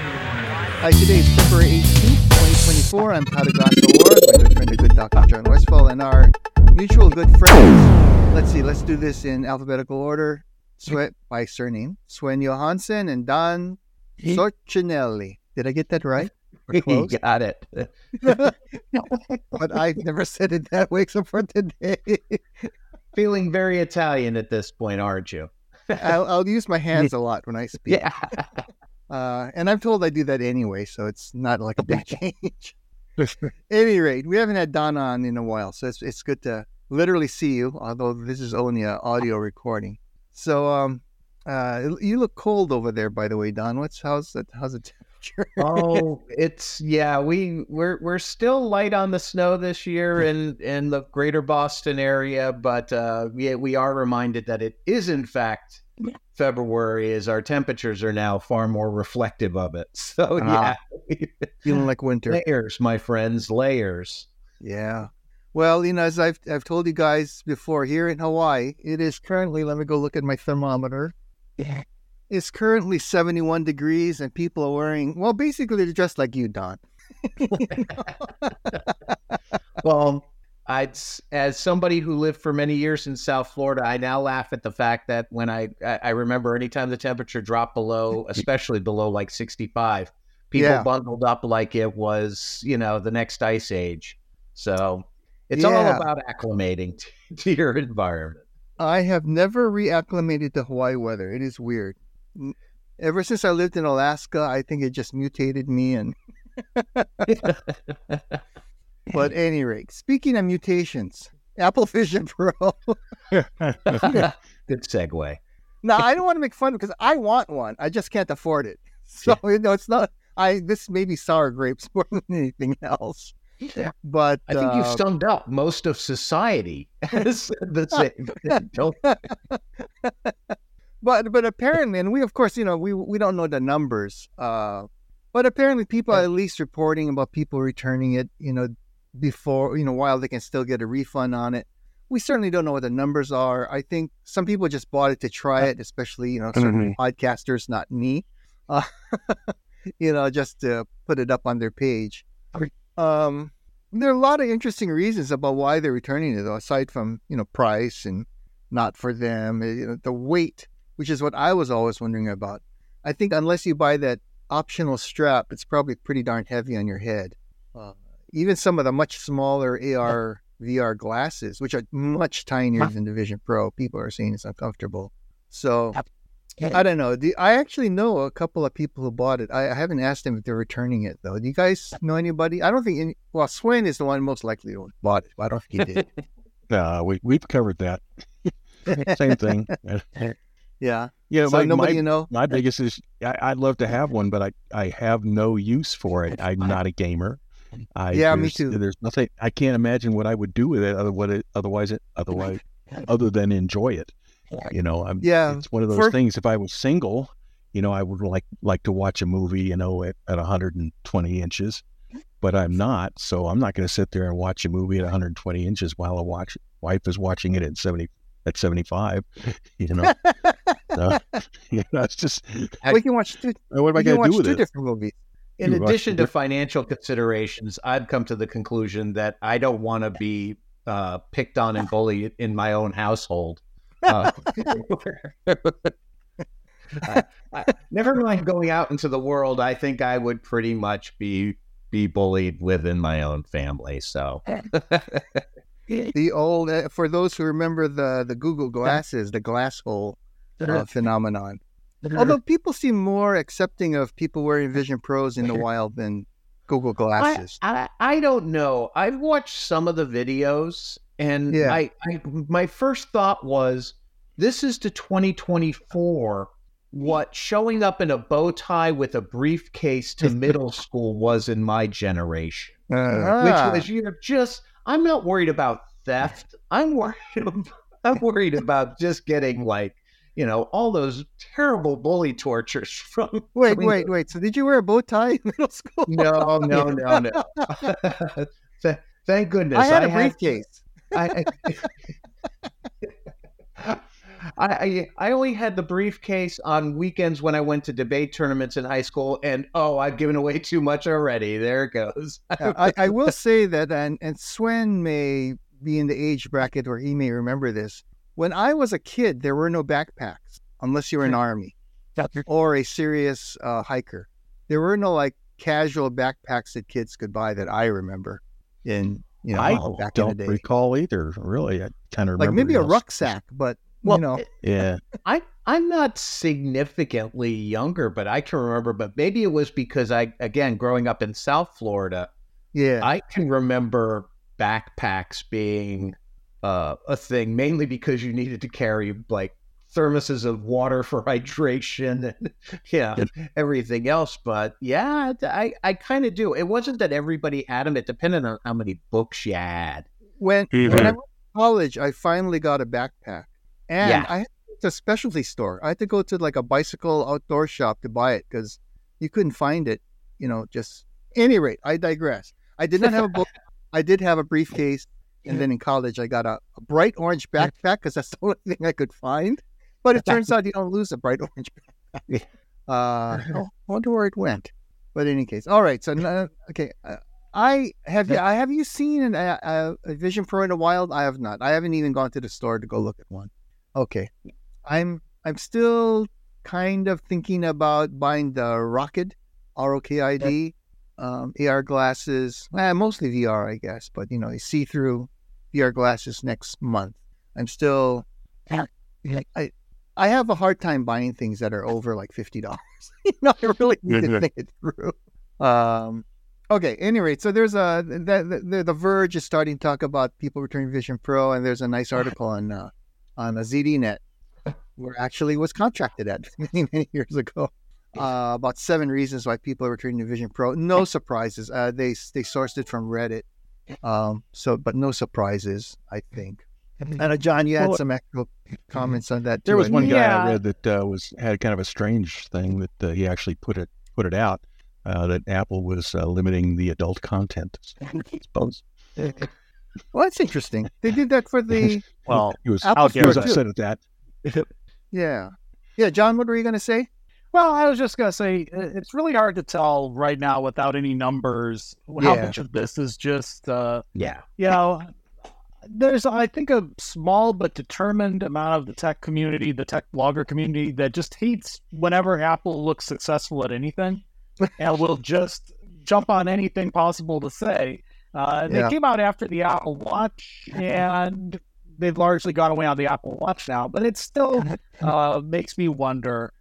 Hi, today is February 18th, 2024. I'm Ward, my good friend, the good Dr. Jon Westfall, and our mutual good friends. Let's see, let's do this in alphabetical order. Swe- by surname, Sven Johannsen and Don Sorcinelli. Did I get that right? Close? You got it. but I've never said it that way except for today. Feeling very Italian at this point, aren't you? I'll, I'll use my hands a lot when I speak. Yeah. Uh, and I'm told I do that anyway, so it's not like a big change. any rate, we haven't had Don on in a while, so it's, it's good to literally see you, although this is only an audio recording. So, um, uh, you look cold over there, by the way, Don. What's how's it? How's the temperature? oh, it's yeah. We we're we're still light on the snow this year in in the greater Boston area, but uh, we we are reminded that it is in fact February, is our temperatures are now far more reflective of it. So Ah. yeah, feeling like winter. layers, my friends, layers. Yeah. Well, you know, as I've I've told you guys before, here in Hawaii, it is currently. Let me go look at my thermometer. Yeah. It's currently 71 degrees, and people are wearing. Well, basically, they're dressed like you, Don. well, I'd as somebody who lived for many years in South Florida, I now laugh at the fact that when I I I remember anytime the temperature dropped below, especially below like 65, people Yeah. bundled up like it was, you know, the next ice age. So it's all about acclimating to, to your environment. I have never reacclimated to Hawaii weather. It is weird. Ever since I lived in Alaska, I think it just mutated me. And but any rate, speaking of mutations, Apple Vision Pro. Good segue. now I don't want to make fun because I want one. I just can't afford it. So you know, it's not. I this may be sour grapes more than anything else. Yeah. But I think uh, you've summed up most of society as the same. Don't but but apparently, and we of course, you know, we we don't know the numbers. Uh, but apparently, people are at least reporting about people returning it. You know, before you know, while they can still get a refund on it. We certainly don't know what the numbers are. I think some people just bought it to try it, especially you know certain podcasters, not me. Uh, you know, just to put it up on their page. Um, there are a lot of interesting reasons about why they're returning it, though, aside from you know price and not for them. uh, You know, the weight, which is what I was always wondering about. I think unless you buy that optional strap, it's probably pretty darn heavy on your head. Uh, even some of the much smaller AR VR glasses, which are much tinier than the Vision Pro, people are saying it's uncomfortable. So I don't know. Do, I actually know a couple of people who bought it. I, I haven't asked them if they're returning it though. Do you guys know anybody? I don't think any. Well, Sven is the one most likely to have bought it. I don't think he did. No, we we've covered that. Same thing. yeah. Yeah, so my, nobody my, you know. my biggest is I, I'd love to have one, but I, I have no use for it. I'm not a gamer. I, Yeah, me too. There's nothing. I can't imagine what I would do with it. Other what it, otherwise it otherwise other than enjoy it. You know, I'm, Yeah, it's one of those for- things. If I was single, you know, I would like like to watch a movie, you know, at, at 120 inches, but I'm not. So I'm not going to sit there and watch a movie at 120 inches while a watch wife is watching it at 70 at 75. You know, so, you know, it's just we can watch two. what am I going to do with two it? different movies. In You addition the- to financial considerations, I've come to the conclusion that I don't want to be uh, picked on and bullied in my own household. Uh, I- I- never mind going out into the world. I think I would pretty much be be bullied within my own family. So The old, uh, for those who remember the the Google glasses, the glass hole uh, phenomenon. Although people seem more accepting of people wearing Vision Pros in the wild than Google glasses. I I don't know. I've watched some of the videos, and Yeah. I, I my first thought was, this is to 2024. What showing up in a bow tie with a briefcase to middle school was in my generation, Ah. which was you're just. I'm not worried about theft. I'm worried. I'm worried about just getting like you know all those terrible bully tortures from. wait, from wait, wait. So did you wear a bow tie in middle school? no, no, no, no. Th- Thank goodness I had a briefcase. I, I, I, I I only had the briefcase on weekends when I went to debate tournaments in high school, and oh, I've given away too much already. There it goes. I, I will say that, and and Sven may be in the age bracket where he may remember this. When I was a kid, there were no backpacks unless you were an army or a serious uh, hiker. There were no like casual backpacks that kids could buy that I remember in you know I back in the don't day. recall either. Really, I kind of like maybe a else. rucksack, but Well, you know, Yeah, I I'm not significantly younger, but I can remember. But maybe it was because I again growing up in South Florida, yeah, I can remember backpacks being uh, a thing, mainly because you needed to carry like thermoses of water for hydration and yeah, everything else. But yeah, I, I kind of do. It wasn't that everybody had them. It depended on how many books you had. when Mhm. when I went to college, I finally got a backpack, and Yeah. I had to go to a specialty store. I had to go to like a bicycle outdoor shop to buy it because you couldn't find it. You know, just any rate. I digress. I did not have a book. I did have a briefcase, and then in college, I got a, a bright orange backpack because that's the only thing I could find. But it turns out you don't lose a bright orange backpack. Uh, oh, I wonder where it went. But in any case, all right. So uh, okay, uh, I have. I have you seen an, a, a, a Vision Pro in the wild? I have not. I haven't even gone to the store to go look at one. Okay, I'm I'm still kind of thinking about buying the Rocket ROKID um, AR glasses. Mostly VR, I guess, but you know, see through VR glasses next month. I'm still. I I have a hard time buying things that are over like fifty dollars. you know, I really need to think it through. Um, okay. Anyway, so there's a the, the the Verge is starting to talk about people returning Vision Pro, and there's a nice article on uh, on a ZDNet where actually was contracted at many many years ago. Uh, about seven reasons why people are returning to Vision Pro. No surprises. Uh, they they sourced it from Reddit. Um, so, but no surprises, I think. And uh, Jon, you had Well, some actual comments on that. there too, was one guy Yeah. I read that uh, was had kind of a strange thing that uh, he actually put it put it out uh, that Apple was uh, limiting the adult content. I suppose Well, that's interesting. They did that for the Well, he was, Apple he was too. upset at that. yeah, yeah. Jon, what were you going to say? Well, I was just gonna say uh, it's really hard to tell right now without any numbers how Yeah. much of this is just uh, Yeah. you know. There's, I think, a small but determined amount of the tech community, the tech blogger community, that just hates whenever Apple looks successful at anything, and will just jump on anything possible to say. Uh, they Yeah. came out after the Apple Watch, and they've largely gone away on the Apple Watch now. But it still uh, makes me wonder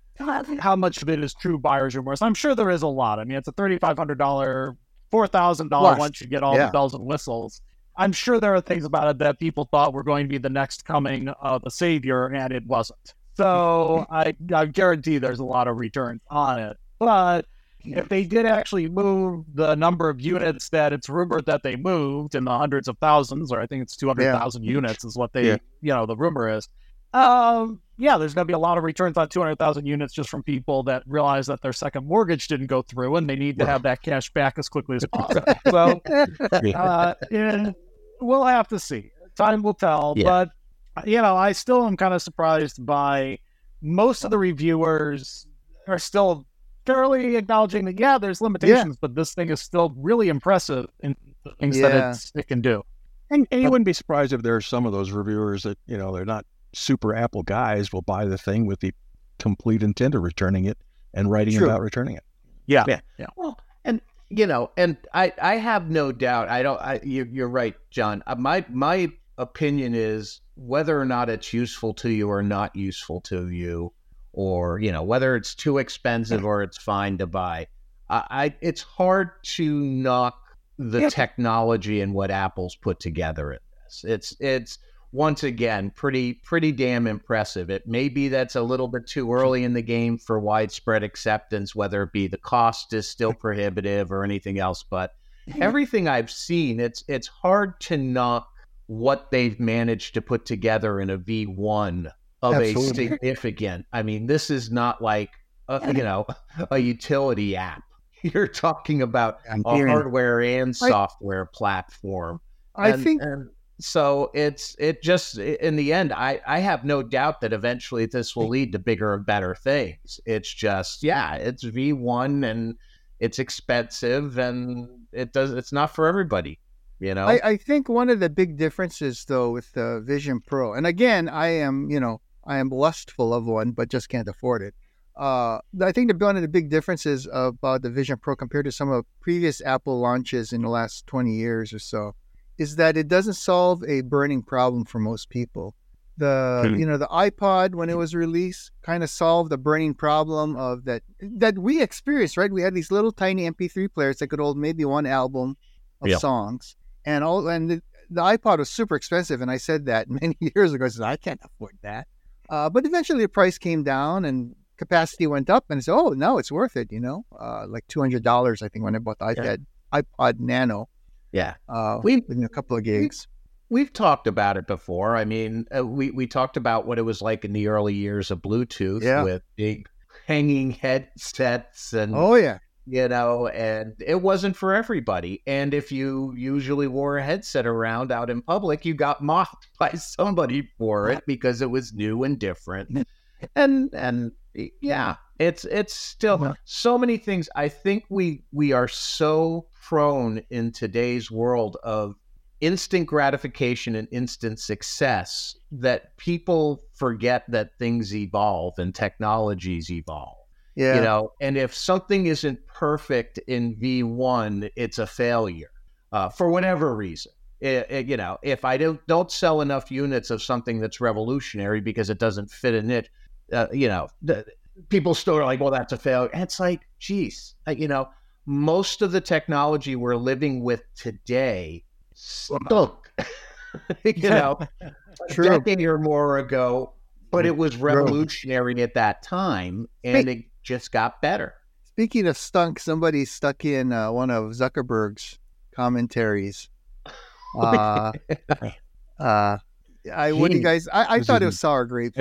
how much of it is true buyer's remorse. I'm sure there is a lot. I mean, it's a thirty-five hundred dollar, four thousand dollar once you get all yeah. the bells and whistles. I'm sure there are things about it that people thought were going to be the next coming of a savior, and it wasn't. So I, I guarantee there's a lot of returns on it. But if they did actually move the number of units that it's rumored that they moved in the hundreds of thousands, or I think it's 200,000 units is what they, Yeah. you know, the rumor is. Um, yeah, there's going to be a lot of returns on 200,000 units just from people that realize that their second mortgage didn't go through and they need to have that cash back as quickly as possible. so, uh, and we'll have to see. Time will tell. Yeah. But you know, I still am kind of surprised by most of the reviewers are still fairly acknowledging that yeah, there's limitations, but this thing is still really impressive in the things Yeah. that it's, it can do. And, and you wouldn't be surprised if there are some of those reviewers that you know they're not super Apple guys will buy the thing with the complete intent of returning it and writing True. about returning it. Yeah, Yeah. Well, and you know, and I, I have no doubt. I don't. I, you, you're right, Jon. Uh, my, my opinion is whether or not it's useful to you or not useful to you, or you know, whether it's too expensive or it's fine to buy. I, I it's hard to knock the Yeah. technology and what Apple's put together in this. It's, it's once again pretty, pretty damn impressive. It may be that's a little bit too early in the game for widespread acceptance, whether it be the cost is still prohibitive or anything else. But everything I've seen, it's it's hard to knock what they've managed to put together in a V1 of Absolutely. a significant. I mean, this is not like a, you know a utility app. You're talking about a hardware and I- software platform. I And- think and so it's it just in the end i i have no doubt that eventually this will lead to bigger and better things it's just yeah it's v1 and it's expensive and it does it's not for everybody you know I, I think one of the big differences though with the Vision Pro, and again, I am you know I am lustful of one, but just can't afford it. Uh, I think the one of the big differences about the Vision Pro compared to some of previous Apple launches in the last twenty years or so is that it doesn't solve a burning problem for most people. The Hmm. you know the iPod when it was released kind of solved the burning problem of that that we experienced right. We had these little tiny MP3 players that could hold maybe one album of Yeah. songs, and all and the, the iPod was super expensive. And I said that many years ago. I said I can't afford that. Uh, but eventually the price came down and capacity went up, and I said, oh no, it's worth it. You know, uh, like two hundred dollars I think when I bought the iPad iPod Nano yeah uh, We- within a couple of gigs. we've talked about it before i mean uh, we we talked about what it was like in the early years of bluetooth Yeah. with big hanging headsets and Oh yeah, you know, and it wasn't for everybody. And if you usually wore a headset around out in public, you got mocked by somebody for it because it was new and different. And and yeah, it's it's still so many things. I think we we are so prone in today's world of instant gratification and instant success that people forget that things evolve and technologies evolve yeah. you know? And if something isn't perfect in v1 it's a failure uh, for whatever reason. It- it- you know if i don't don't sell enough units of something that's revolutionary because it doesn't fit a niche uh, you know the, people still are like well that's a failure. And it's like geez like, you know most of the technology we're living with today stunk you know a True. decade or more ago but it was revolutionary at that time and it just got better Speaking of stunk, somebody stuck in uh, one of Zuckerberg's commentaries. Uh, uh, I what do you guys? I, I thought it was sour grapes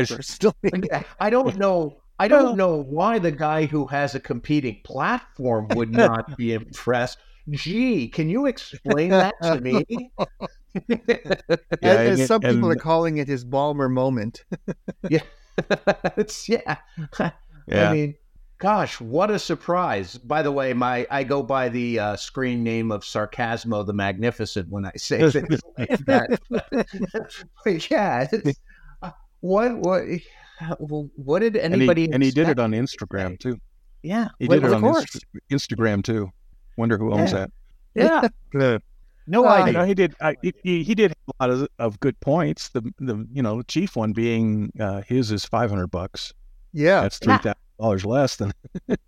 i don't know i don't know why the guy who has a competing platform would not be impressed gee can you explain that to me Yeah, As, and- as some people are calling it his Ballmer moment. it's yeah Yeah. I mean, gosh, what a surprise! By the way, my I go by the uh, screen name of Sarcasmo the Magnificent when I say things like that. But yeah, it's, uh, what what what did and he, anybody and he did it on Instagram too. Yeah, He well, did it of on. Inst- Instagram too. Wonder who owns Yeah. that. Yeah, No Uh, I idea. know he did. I, he, he did a lot of, of good points. The the you know chief one being uh, his is five hundred bucks. yeah, That's three thousand dollars less than.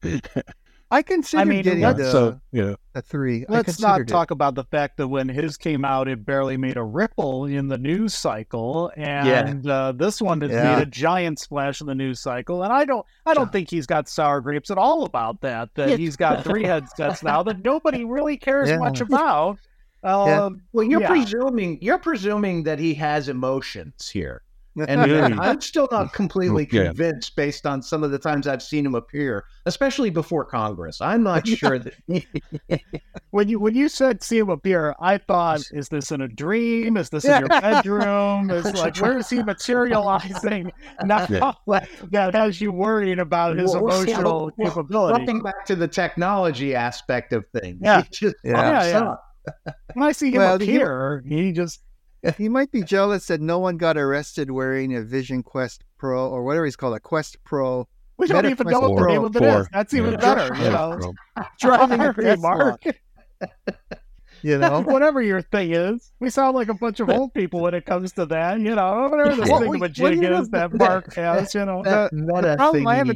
I considered mean, getting Yeah, the, so you know, the three. Let's not considered it. talk about the fact that when his came out, it barely made a ripple in the news cycle, and uh, this one has Yeah. made a giant splash in the news cycle. And I don't, I don't think he's got sour grapes at all about that. That he's got three headsets now that nobody really cares Yeah. much about. Yeah. Um, well, you're Yeah. presuming you're presuming that he has emotions here. And Yeah. I'm still not completely Yeah. convinced based on some of the times I've seen him appear, especially before Congress. I'm not sure that when you when you said see him appear, I thought, is this in a dream? Is this in your bedroom? Is like where is he materializing now Yeah. that has you worrying about his Well, well, emotional well, capability? Jumping back to the technology aspect of things. Yeah. Just Yeah. pops Yeah, yeah. When I see him Well, he- appear, he just he might be jealous that no one got arrested wearing a Vision Quest Pro or whatever he's called, a Quest Pro. we don't Meta even Quest know what the name of it Four. is. That's even Yeah. better, you know. Driving a Tesla. Mark. You know, Whatever your thing is, we sound like a bunch of old people when it comes to that. You know, whatever this Well, thing we- of a jig you know, is that Mark has, you know. That meta problem I have.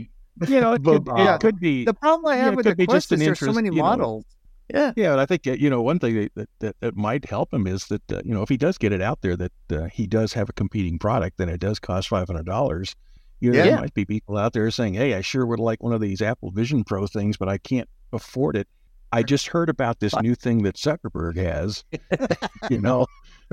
You know, it could, Bob. it could be. the problem I have it with the be Quest just is there's so many models. know. Models. Yeah, and I think uh, you know one thing that that, that, might help him is that uh, you know if he does get it out there that uh, he does have a competing product, then it does cost five hundred dollars. You know, Yeah. there might be people out there saying, "Hey, I sure would like one of these Apple Vision Pro things, but I can't afford it." I just heard about this new thing that Zuckerberg has. you know,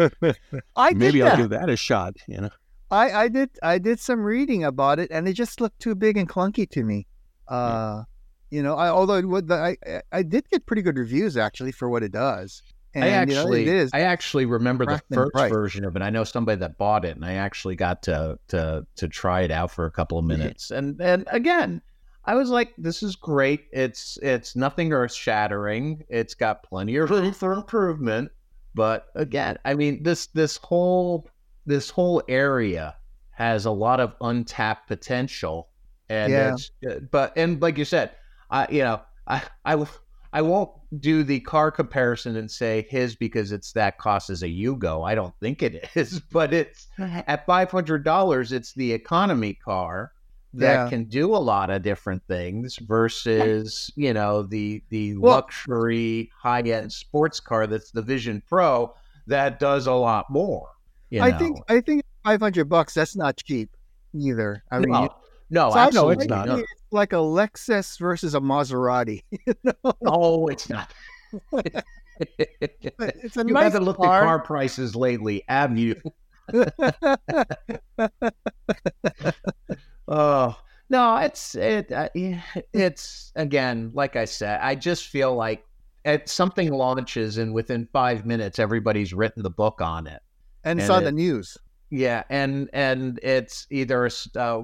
I maybe that. I'll give that a shot. You know, I, I did I did some reading about it, and it just looked too big and clunky to me. Uh, you know, I although would, I I- did get pretty good reviews actually for what it does, And, I you know, actually, it is. I actually remember the first price. version of it. I know somebody that bought it, and I actually got to to to try it out for a couple of minutes. And and again, I was like, "This is great. It's it's nothing earth shattering. It's got plenty of room for improvement." But again, I mean this this whole this whole area has a lot of untapped potential, and Yeah. it's uh, but and like you said, I you know I I w- I won't do the car comparison and say his because it's that cost as a Yugo. I don't think it is, but it's at five hundred dollars. It's the economy car that Yeah. can do a lot of different things versus you know the the Well- luxury high end sports car that's the Vision Pro that does a lot more. You I know? think I think 500 bucks. That's not cheap either. I mean, no, no, so I- absolutely it's not. It's like a Lexus versus a Maserati. No, it's not. It's a you nice haven't looked car. at car prices lately, have you? Oh no, it's it. Uh, it's again, like I said, I just feel like it, something launches and within five minutes, everybody's written the book on it. and and saw it- the news. Yeah, and and it's either uh,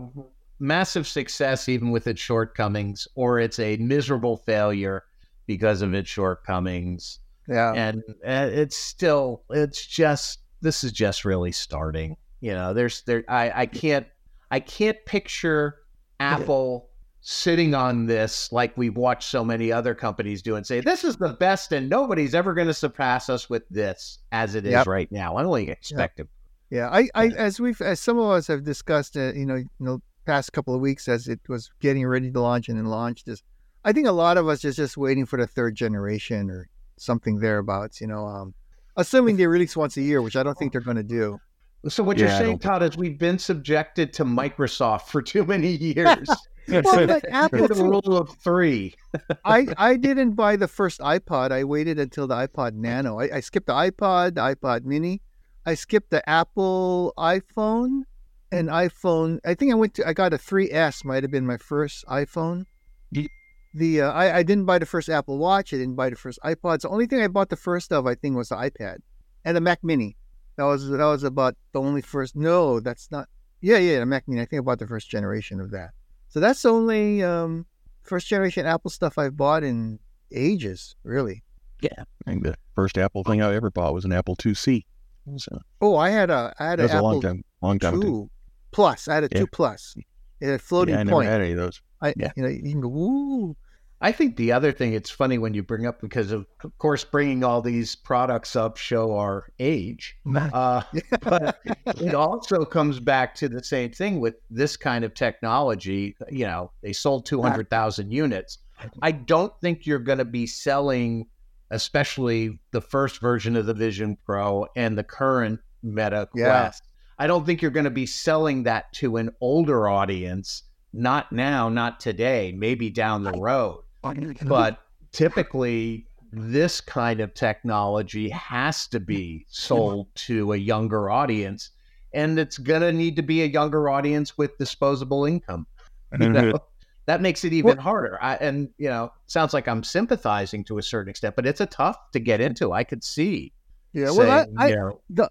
massive success even with its shortcomings, or it's a miserable failure because of its shortcomings. Yeah. And uh, it's still, it's just this is just really starting. You know, there's there I I can't I can't picture Apple sitting on this like we've watched so many other companies do and say this is the best and nobody's ever going to surpass us with this as it is Yep. right now. I only expect it. Yeah, I, I as we've as some of us have discussed, uh, you know, you know, past couple of weeks as it was getting ready to launch and then launched is, I think a lot of us is just waiting for the third generation or something thereabouts. You know, um, assuming they release once a year, which I don't think they're going to do. So what Yeah, you're saying, Todd, is we've been subjected to Microsoft for too many years. Well, like Apple, the rule of three. I I didn't buy the first iPod. I waited until the iPod Nano. I, I skipped the iPod, the iPod Mini. I skipped the Apple iPhone and iPhone. I think I went to. I got a 3S. Might have been my first iPhone. The uh, I I didn't buy the first Apple Watch. I didn't buy the first iPod. The only thing I bought the first of, I think, was the iPad and the Mac Mini. That was that was about the only first. No, that's not. Yeah, yeah, the Mac Mini. I think I bought the first generation of that. So that's the only um, first generation Apple stuff I've bought in ages, really. Yeah. I think the first Apple thing I ever bought was an Apple IIc. So Oh, I had a I had an was a long time, long time. two plus. I had a Yeah. two plus. It had floating Yeah, I never point. had any of those. I yeah. you know you can go woo. I think the other thing it's funny when you bring up because of, of course bringing all these products up show our age. Uh, but it also comes back to the same thing with this kind of technology. You know, they sold 200,000 units. I don't think you're going to be selling, especially the first version of the Vision Pro and the current Meta Yeah. Quest. I don't think you're going to be selling that to an older audience. Not now, not today, maybe down the road. But typically, this kind of technology has to be sold to a younger audience, and it's going to need to be a younger audience with disposable income. You know? That makes it even harder. I, and, you know, sounds like I'm sympathizing to a certain extent, but it's a tough to get into. I could see. Yeah, well, I, I, you know, the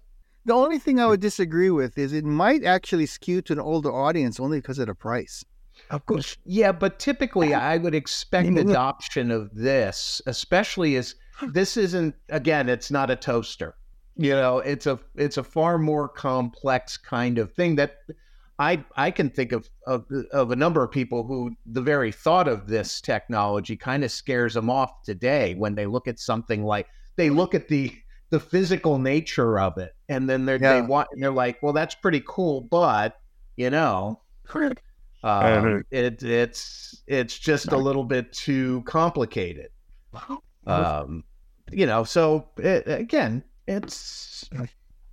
only thing I would disagree with is it might actually skew to an older audience only because of the price. Of course. Yeah, but typically I would expect adoption of this, especially as this isn't again, it's not a toaster. You know, it's a it's a far more complex kind of thing that I I can think of of, of a number of people who the very thought of this technology kind of scares them off today when they look at something like they look at the the physical nature of it and then they're they want they're like, well, that's pretty cool, but you know, um, it, it's it's just a little bit too complicated. Um, you know, so it, again, it's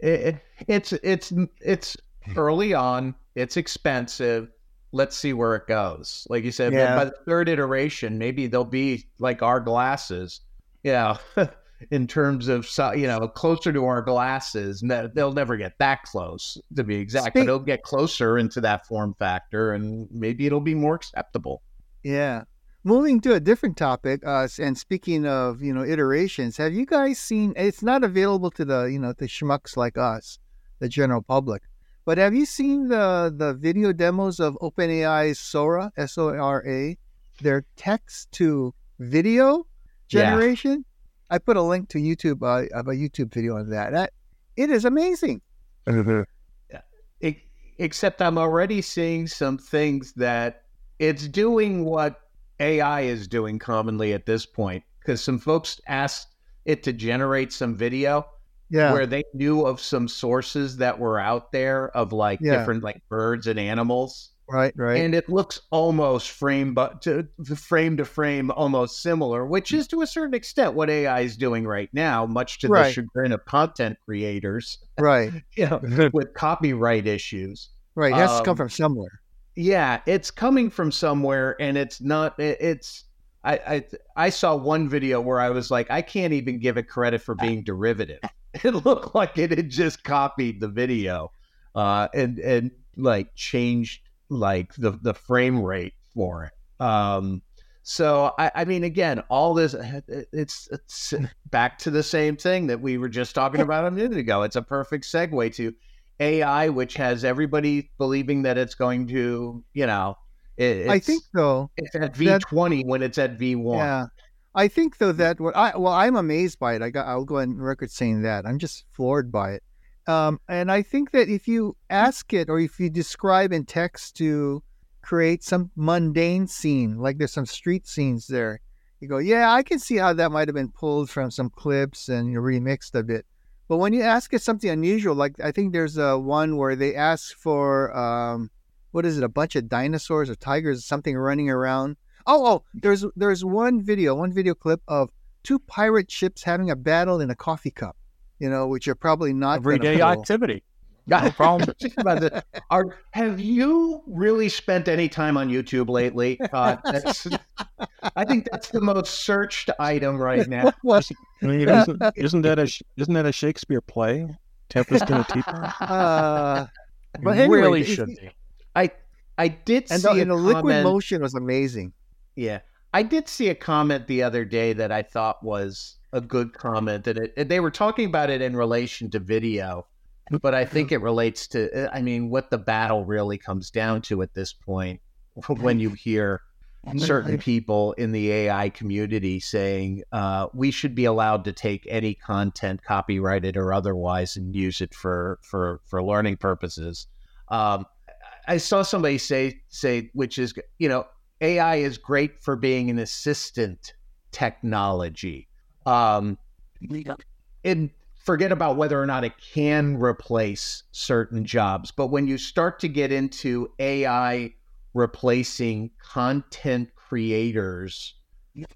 it, it's it's it's early on. It's expensive. Let's see where it goes. Like you said, Yeah. by the third iteration, maybe they'll be like our glasses. Yeah. In terms of, you know, closer to our glasses, they'll never get that close to be exact, but it'll get closer into that form factor, and maybe it'll be more acceptable. Yeah. moving to a different topic, uh, and speaking of you know iterations, have you guys seen? It's not available to the you know the schmucks like us, the general public. But have you seen the the video demos of OpenAI's Sora S O R A, their text to video generation? Yeah. I put a link to YouTube uh, of a YouTube video on that. that it is amazing. Except I'm already seeing some things that it's doing what AI is doing commonly at this point. Because some folks asked it to generate some video, yeah. where they knew of some sources that were out there of like yeah. different like birds and animals. Right, right. And it looks almost frame but to frame to frame almost similar, which is to a certain extent what AI is doing right now, much to right. the chagrin of content creators. Right. you know, with copyright issues. Right. It has um, to come um, from somewhere. Yeah, it's coming from somewhere and it's not it, it's I, I I saw one video where I was like, I can't even give it credit for being derivative. it looked like it had just copied the video uh, and and like changed like the the frame rate for it. Um, so I, I mean, again, all this eh, eh, it's it's back to the same thing that we were just talking about a minute ago. It's a perfect segue to AI, which has everybody believing that it's going to, you know, it, I think though it's at V twenty when it's at V one. Yeah, I think though mm. that what I well I'm amazed by it. I got I'll go on record saying that I'm just floored by it. Um, and I think that if you ask it or if you describe in text to create some mundane scene, like there's some street scenes there, you go, yeah, I can see how that might have been pulled from some clips and you know, remixed a bit. But when you ask it something unusual, like I think there's a one where they ask for um, what is it, a bunch of dinosaurs or tigers or something running around Oh, oh, there's there's one video, one video clip of two pirate ships having a battle in a coffee cup. You know, which are probably not everyday activity. No problem. about Are, have you really spent any time on YouTube lately? Uh, I think that's the most searched item right now. I mean, isn't, isn't, that a isn't that a Shakespeare play? Tempest in a teapot. Uh, but anyway, really should be. I I did and see the, the liquid motion was amazing. Yeah. I did see a comment the other day that I thought was a good comment, and it, they were talking about it in relation to video, but I think it relates to, I mean, what the battle really comes down to at this point when you hear certain people in the AI community saying uh, we should be allowed to take any content, copyrighted or otherwise, and use it for for for learning purposes. Um, I saw somebody say say, which is you know AI is great for being an assistant technology. Um, and forget about whether or not it can replace certain jobs. But when you start to get into AI replacing content creators,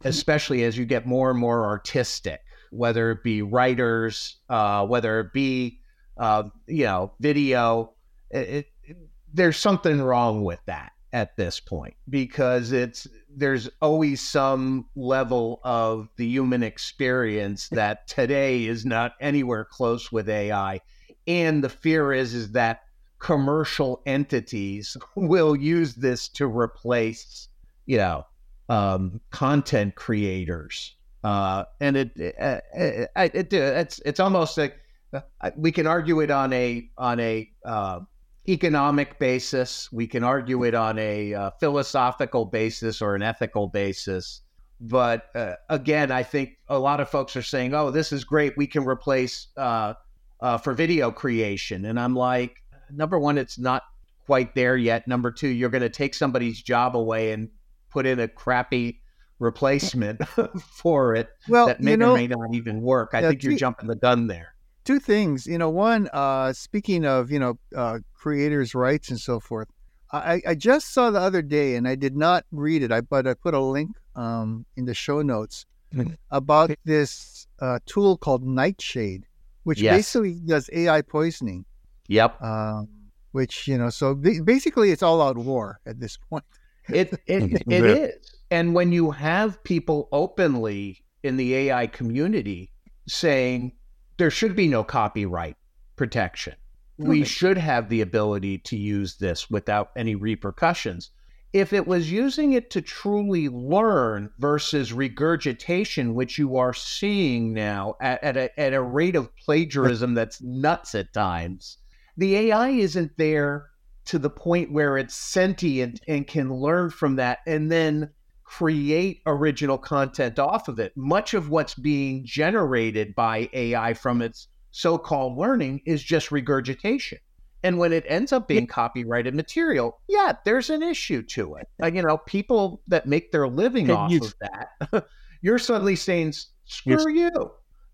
especially as you get more and more artistic, whether it be writers, uh, whether it be, uh, you know, video, it, it, there's something wrong with that at this point because it's there's always some level of the human experience that today is not anywhere close with AI and the fear is is that commercial entities will use this to replace you know um, content creators. Uh, and it it, it, it, it's it's almost like uh, we can argue it on a on a uh, economic basis. We can argue it on a uh, philosophical basis or an ethical basis. But uh, again, I think a lot of folks are saying, "Oh, this is great. We can replace uh, uh for video creation." And I'm like, number one, it's not quite there yet. Number two, you're going to take somebody's job away and put in a crappy replacement for it well, that may you know, or may not even work. I think you're jumping the gun there two things. You know, one, uh, speaking of, you know, uh, creators' rights and so forth, I, I just saw the other day and I did not read it, I, but I put a link um, in the show notes mm-hmm. about this uh, tool called Nightshade, which yes. basically does AI poisoning. Yep. Um, which, you know, so basically it's all out war at this point. It, it, it is. And when you have people openly in the AI community saying, there should be no copyright protection. We should have the ability to use this without any repercussions. if it was using it to truly learn versus regurgitation, which you are seeing now at, at, a, at a rate of plagiarism that's nuts at times, the AI isn't there to the point where it's sentient and can learn from that and then create original content off of it. Much of what's being generated by AI from its so called learning is just regurgitation. And when it ends up being copyrighted material, yeah, there's an issue to it. Uh, you know, people that make their living And off you- of that, you're suddenly saying, screw you.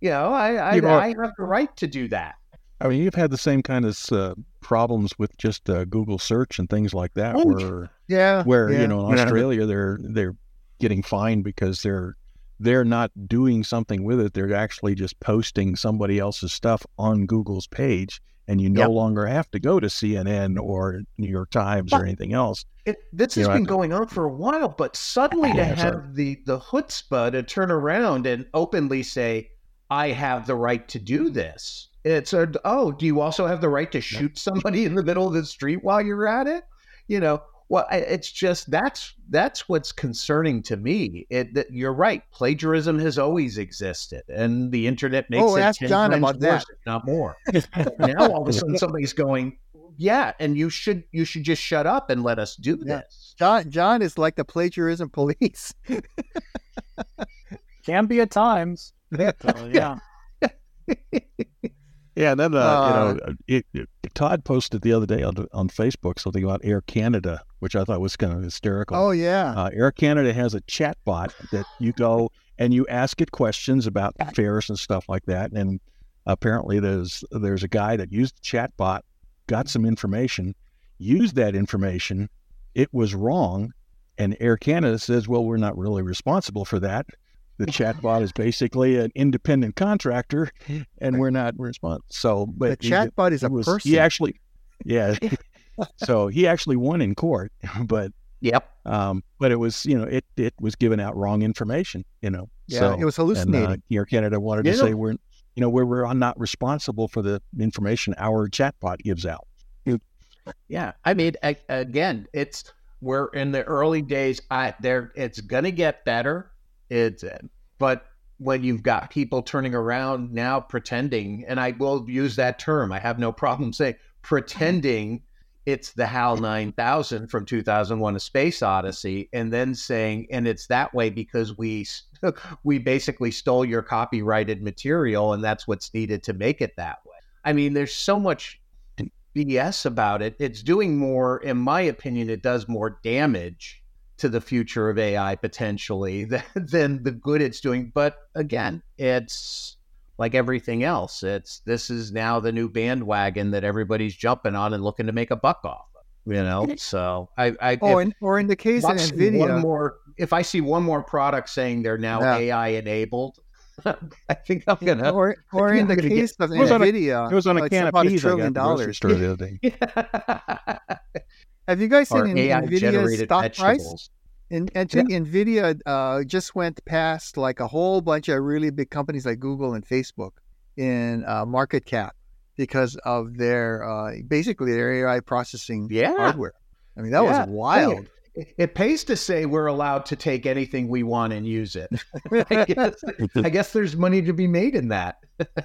You know, I, I, You've I have the right to do that. I mean, you've had the same kind of uh, problems with just uh, Google search and things like that, Oh, where Yeah. where yeah. you know in Yeah. Australia they're they're getting fined because they're they're not doing something with it. They're actually just posting somebody else's stuff on Google's page, and you no Yep. longer have to go to CNN or New York Times or anything else. It, this You has know, been I- going on for a while, but suddenly to Yeah, so- have the the chutzpah to turn around and openly say, "I have the right to do this," it's a oh, do you also have the right to shoot somebody in the middle of the street while you're at it? You know, well, it's just that's that's what's concerning to me. It that you're right, plagiarism has always existed, and the internet oh, makes Oh, it ask 10 Jon times about worse, if not more. now all of a sudden somebody's going, yeah, and you should you should just shut up and let us do Yeah. this. Jon Jon is like the plagiarism police. Can be at times. So, yeah. Yeah, and then uh, Uh, you know, it, it- Todd posted the other day on on Facebook something about Air Canada, which I thought was kind of hysterical. Oh yeah. Uh, Air Canada has a chat bot that you go and you ask it questions about fares and stuff like that. And apparently, there's there's a guy that used the chat bot, got some information, used that information. It was wrong, and Air Canada says, "Well, we're not really responsible for that. The chatbot is basically an independent contractor, and we're not responsible." So, but the he- chatbot is a was- person. He actually, yeah. so he actually won in court, but Yep. um, but it was, you know, it it was giving out wrong information, you know. yeah, so, it was and hallucinating. uh, Air Canada wanted Yeah. to say we're, you know, we're we're not responsible for the information our chatbot gives out. Yeah. I mean, a- again, it's we're in the early days. I there it's gonna get better. It's but when you've got people turning around now pretending, and I will use that term, I have no problem saying pretending it's the HAL 9000 from 2001 A Space Odyssey, and then saying, and it's that way because we we basically stole your copyrighted material, and that's what's needed to make it that way. I mean, there's so much BS about it. It's doing more, in my opinion, it does more damage to the future of AI potentially than, than the good it's doing. But again, it's like everything else. It's this is now the new bandwagon that everybody's jumping on and looking to make a buck off. Of, you know, so I, I oh, if and, or in the case of I see one Nvidia, more, if I see one more product saying they're now Yeah. AI enabled, I think I'm gonna. or or in the I'm gonna get- case of It was on a- Nvidia, It was on a it's can of about a peas I got trillion the grocery dollars. store the other day. Have you guys seen or in, AI Nvidia's stock price? And think Nvidia uh, just went past like a whole bunch of really big companies like Google and Facebook in uh, market cap because of their uh, basically their AI processing Yeah. hardware. I mean, that Yeah. was wild. It, it pays to say we're allowed to take anything we want and use it. I, guess, I guess there's money to be made in that.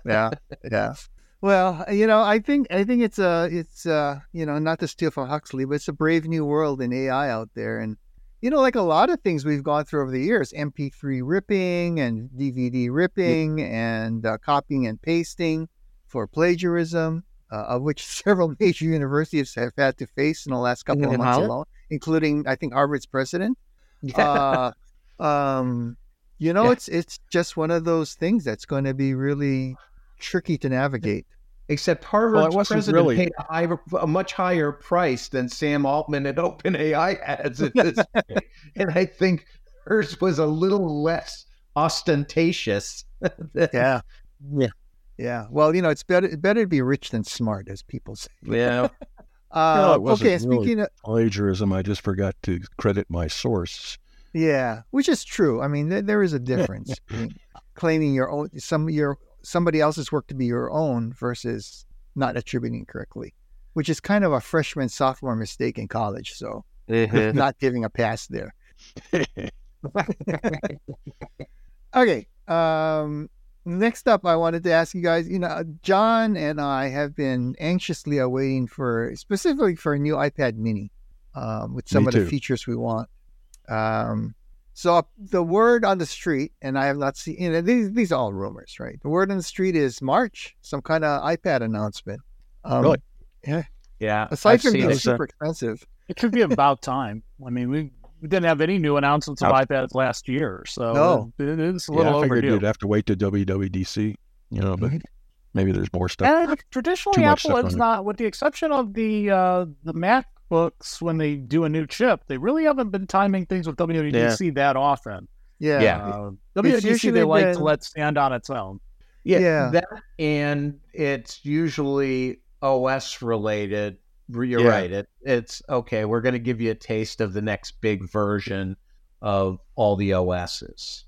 yeah, yeah. Well, you know, I think I think it's a it's uh you know not to steal from Huxley, but it's a brave new world in AI out there, and you know, like a lot of things we've gone through over the years, MP3 ripping and DVD ripping and uh, copying and pasting for plagiarism, uh, of which several major universities have had to face in the last couple of Mhm. months alone, including I think Harvard's president. Uh, um, you know, Yeah. it's it's just one of those things that's going to be really tricky to navigate. Except Harvard's wasn't president really- paid a, high, a much higher price than Sam Altman at OpenAI has at this point. And I think hers was a little less ostentatious. Yeah, Yeah. yeah. Well, you know, it's better better to be rich than smart, as people say. yeah. Uh, wasn't okay, really- speaking of Plagiarism. I just forgot to credit my source. yeah, which is true. I mean, there, there is a difference claiming your own some your somebody else's work to be your own versus not attributing correctly, which is kind of a freshman sophomore mistake in college. So Mhm. not giving a pass there. Okay. Um, next up, I wanted to ask you guys. You know, Jon and I have been anxiously awaiting for specifically for a new iPad Mini um, with some Me of the features we want. Um, so the word on the street, and I have not seen. You know, these these are all rumors, right? The word on the street is March, some kind of iPad announcement. Um, Really? Yeah. Aside I've from seen being it. super expensive, It could be about time. I mean, we, we didn't have any new announcements of Oh. iPads last year, so No. it is a yeah, little I figured overdue. you'd have to wait to WWDC, you know, but maybe there's more stuff. And traditionally, Apple is not, with the exception of the uh, the MacBooks when they do a new chip, they really haven't been timing things with WWDC that often. yeah, Yeah. Uh, WWDC they usually like been- to let stand on its own. Yeah, Yeah. that and it's usually OS related. You're Yeah. right. It it's okay. We're going to give you a taste of the next big version of all the OSs.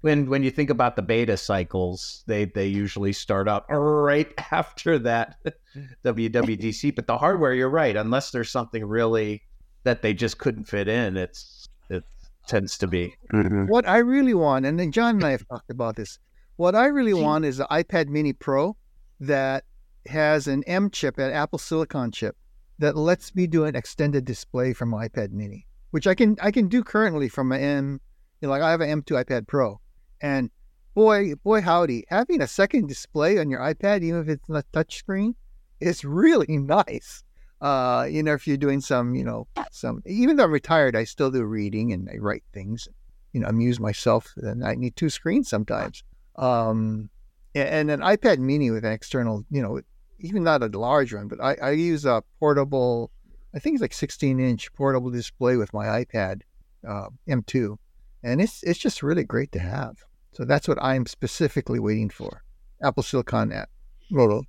When when you think about the beta cycles, they they usually start up right after that WWDC. But the hardware, you're right. Unless there's something really that they just couldn't fit in, it's it tends to be. Mm-hmm. What I really want, and then Jon and I have talked about this. What I really want is an iPad Mini Pro that has an M chip, an Apple Silicon chip, that lets me do an extended display from my iPad Mini, which I can I can do currently from an M. You know, like I have an M2 iPad Pro, and boy, boy, howdy, having a second display on your iPad, even if it's not touchscreen, is really nice. Uh, you know, if you're doing some, you know, some, even though I'm retired, I still do reading and I write things. You know amuse myself and i need two screens sometimes. Um and an ipad mini with an external you know even not a large one but i, I use a portable i think it's like 16 inch portable display with my ipad uh, m2 and it's it's just really great to have so that's what i'm specifically waiting for apple silicon app Roto.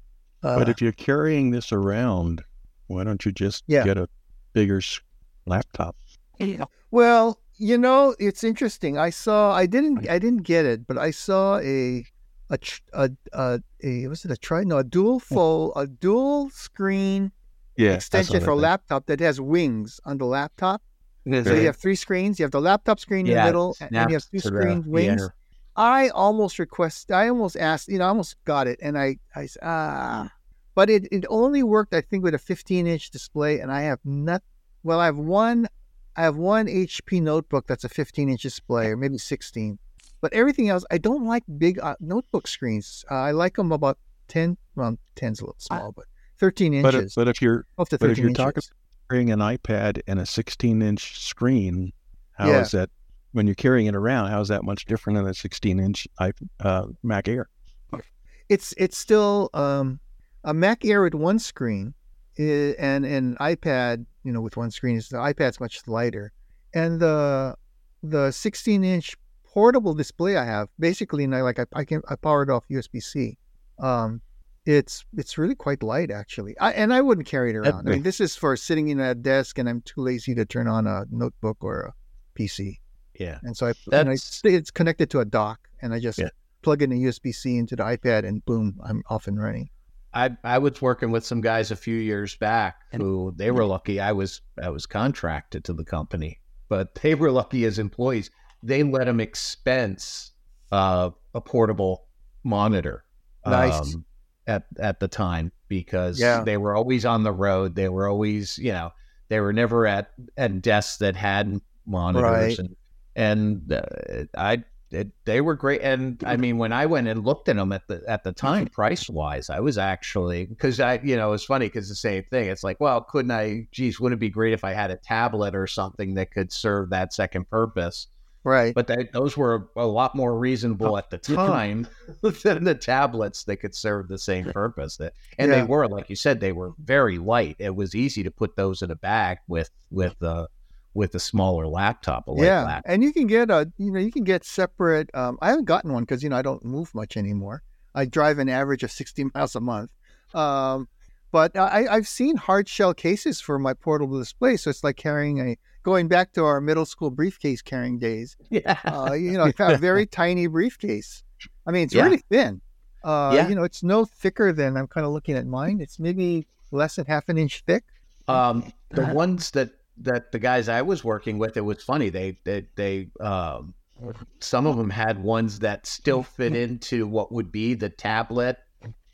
Uh, but if you're carrying this around, why don't you just Yeah. get a bigger s- laptop? Well, you know, it's interesting. I saw. I didn't. I didn't get it, but I saw a a a a, a was it a tri? No, a dual fold, a dual screen Yeah, extension for a laptop that has wings on the laptop. So you have three screens. You have the laptop screen in the middle, and you have two to the- screens, the wings. I almost request. I almost asked. You know, I almost got it, and I I s- ah, but it it only worked. I think with a 15 inch display, and I have not. Well, I have one. I have one HP notebook that's a 15 inch display, or maybe 16. But everything else, I don't like big uh, notebook screens. Uh, I like them about 10. Well, 10's a little small, but 13 But if, inches. but if you're 12 to but 13 if you're inches. talking carrying an iPad and a 16 inch screen, how is Yeah. that when you're carrying it around? How is that much different than a 16 inch uh, Mac Air? it's it's still um, a Mac Air with one screen, and an iPad, you know, with one screen. Is the iPad's much lighter, and the the 16 inch portable display I have, basically, and I like I, I can I powered off USB C. Um, it's it's really quite light actually, I, and I wouldn't carry it around. I mean, this is for sitting in a desk, and I'm too lazy to turn on a notebook or a PC, Yeah. and so I, and I it's connected to a dock, and I just Yeah. plug in a USB C into the iPad, and boom, I'm off and running. I I was working with some guys a few years back who they were lucky. I was I was contracted to the company, but they were lucky as employees. They let them expense uh, a portable monitor. Nice. um, at at the time because Yeah. they were always on the road. They were always you know they were never at at desks that had monitors Right. and and uh, I it, they were great. And I mean, when I went and looked at them at the at the time, price wise, I was actually because I you know it's funny because the same thing. It's like, well, couldn't I? Geez, wouldn't it be great if I had a tablet or something that could serve that second purpose? Right. But they, those were a lot more reasonable at the time than the tablets that could serve the same purpose. That and Yeah. they were, like you said, they were very light. It was easy to put those in a bag with with uh, with a smaller laptop, a yeah, laptop. and you can get a you know you can get separate. Um, I haven't gotten one because you know I don't move much anymore. I drive an average of sixty miles a month. Um, but I, I've seen hard shell cases for my portable display, so it's like carrying a going back to our middle school briefcase carrying days. Yeah. Uh, you know, a very tiny briefcase. I mean, it's Yeah. really thin. Uh, Yeah. You know, it's no thicker than I'm kind of looking at mine. It's maybe less than half an inch thick. Um, the Uh-huh. ones that that the guys I was working with, it was funny. They they they um, some of them had ones that still fit into what would be the tablet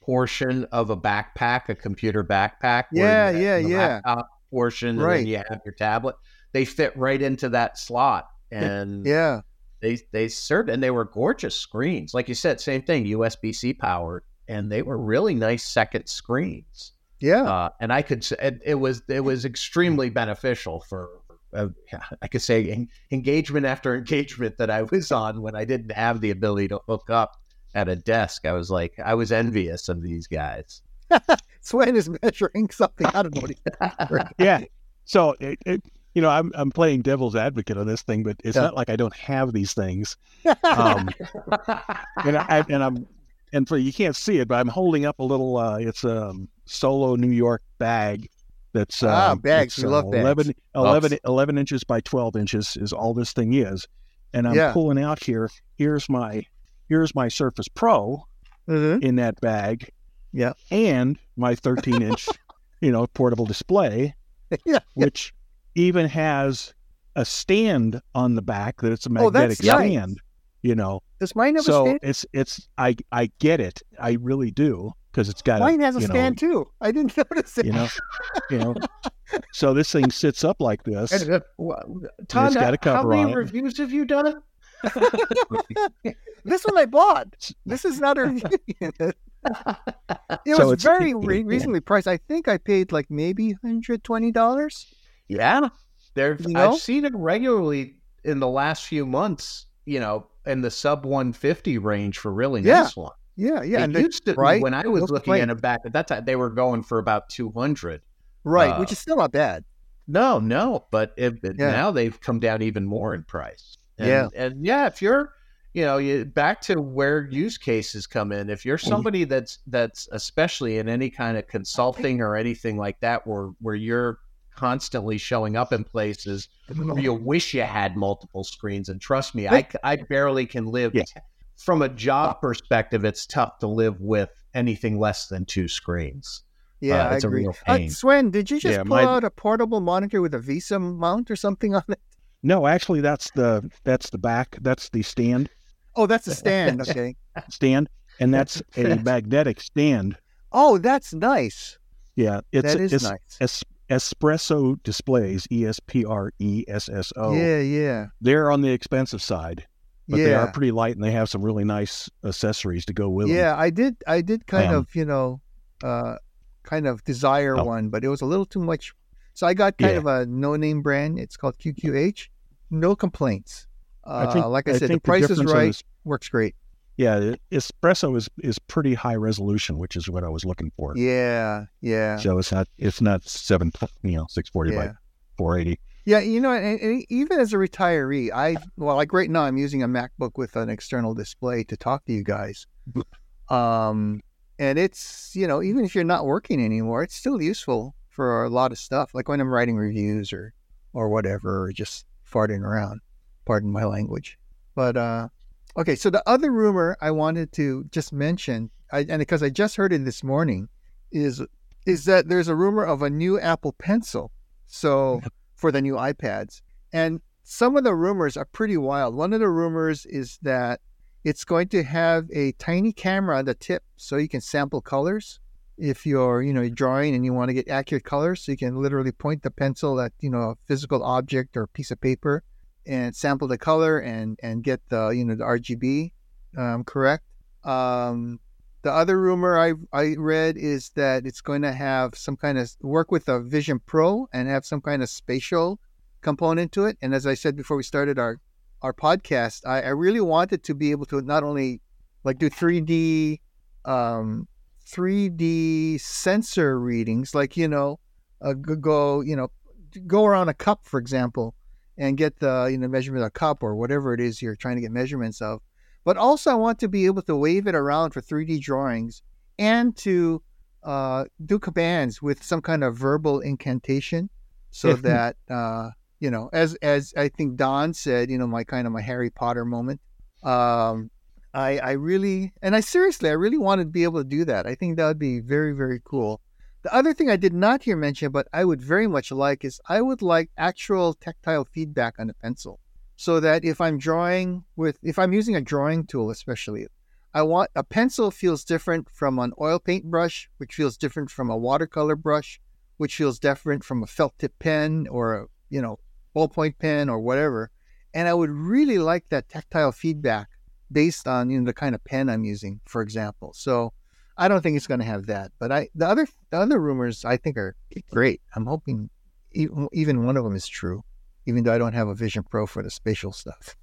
portion of a backpack, a computer backpack. Yeah, yeah, yeah. Portion, and Right. then you have your tablet. They fit right into that slot, and Yeah. they they served, and they were gorgeous screens. Like you said, same thing, USB C powered, and they were really nice second screens Yeah. uh, and I could. s- It, it was it was extremely beneficial for. Uh, I could say en- engagement after engagement that I was on when I didn't have the ability to hook up at a desk. I was like, I was envious of these guys. Sven is measuring something. I don't know what he's yeah. So it, it, you know, I'm I'm playing devil's advocate on this thing, but it's Yeah. not like I don't have these things. Um, and I and I'm and for you can't see it, but I'm holding up a little. Uh, it's a solo New York bag. That's Ah, uh, bags. We love uh, bags. 11, Oh, 11, 11 inches by twelve inches is all this thing is, and I'm Yeah. pulling out here. Here's my here's my Surface Pro Mhm. in that bag. Yeah. and my 13 inch, you know, portable display yeah. which even has a stand on the back that it's a Oh, magnetic nice. stand. You know, Does mine have a so stand? it's it's I I get it. I really do because it's got Mine a, has a you know, stand too. I didn't notice it. You know, you know. So this thing sits up like this. And, uh, Todd, got a how many reviews have you done? this one I bought. This is not a review. it So was very re- reasonably priced. I think I paid like maybe hundred twenty dollars. Yeah, there. You know? I've seen it regularly in the last few months. You know, in the sub 150 range for really Yeah. nice one. Yeah, yeah, It and used to, right? when I was No looking at complaint. it back at that time, they were going for about 200. right, uh, which is still not bad. No, no, but it, Yeah. now they've come down even more in price. And, Yeah. and yeah, if you're, you know, you back to where use cases come in. If you're Mm-hmm. somebody that's that's especially in any kind of consulting or anything like that, where where you're constantly showing up in places where you wish you had multiple screens, and trust me, I, I barely can live. Yeah. From a job perspective, it's tough to live with anything less than two screens. Yeah, Uh, I it's a agree. real Uh. Sven, did you just Yeah, pull my- out a portable monitor with a Visa mount or something on it? No, actually, that's the that's the back. That's the stand Oh, that's a stand. Okay. stand, and that's a magnetic stand. Oh, that's nice. Yeah, it's that is it's nice. es- espresso displays. E S P R E S S O. Yeah, yeah, They're on the expensive side, but they are pretty light, and they have some really nice accessories to go with them. Yeah, I did. I did kind Um, of, you know, uh, kind of desire Oh. one, but it was a little too much. So I got kind Yeah. of a no-name brand. It's called QQH. No complaints. Uh, I think- like I, I said, the think the price is right. this- Works great. Yeah, espresso is is pretty high resolution, which is what I was looking for. Yeah, yeah, So it's not it's not seven you know six forty yeah. by four eighty. Yeah, you know, and, and even as a retiree, I well, like right now, I'm using a MacBook with an external display to talk to you guys. Um, and it's you know, even if you're not working anymore, it's still useful for a lot of stuff. Like when I'm writing reviews or or whatever, or just farting around. Pardon my language. But uh, okay, so the other rumor I wanted to just mention, I, and because I just heard it this morning, is is that there's a rumor of a new Apple Pencil. So for the new iPads. And some of the rumors are pretty wild. One of the rumors is that it's going to have a tiny camera on the tip so you can sample colors. If you're, you know, drawing and you want to get accurate colors, so you can literally point the pencil at, you know, a physical object or a piece of paper and sample the color and and get the, you know, the RGB um, correct. Um, the other rumor I I read is that it's going to have some kind of work with a Vision Pro and have some kind of spatial component to it. And as I said before we started our our podcast, I, I really wanted to be able to not only like do 3D um 3D sensor readings, like you know, uh, go- you know, go around a cup, for example, and get the you know measurement of a cup or whatever it is you're trying to get measurements of. But also, I want to be able to wave it around for 3D drawings and to uh, do commands with some kind of verbal incantation, so that uh, you know, as as I think Don said, you know, my kind of my Harry Potter moment. Um, I I really and I seriously I really want to be able to do that. I think that would be very very cool. The other thing I did not hear mentioned, but I would very much like is I would like actual tactile feedback on the pencil. So that if I'm drawing with, if I'm using a drawing tool, especially, I want a pencil feels different from an oil paint brush, which feels different from a watercolor brush, which feels different from a felt tip pen or a, you know, ballpoint pen or whatever. And I would really like that tactile feedback based on you know the kind of pen I'm using, for example. So I don't think it's going to have that. But I the other the other rumors I think are great. I'm hoping even one of them is true, even though I don't have a Vision Pro for the spatial stuff.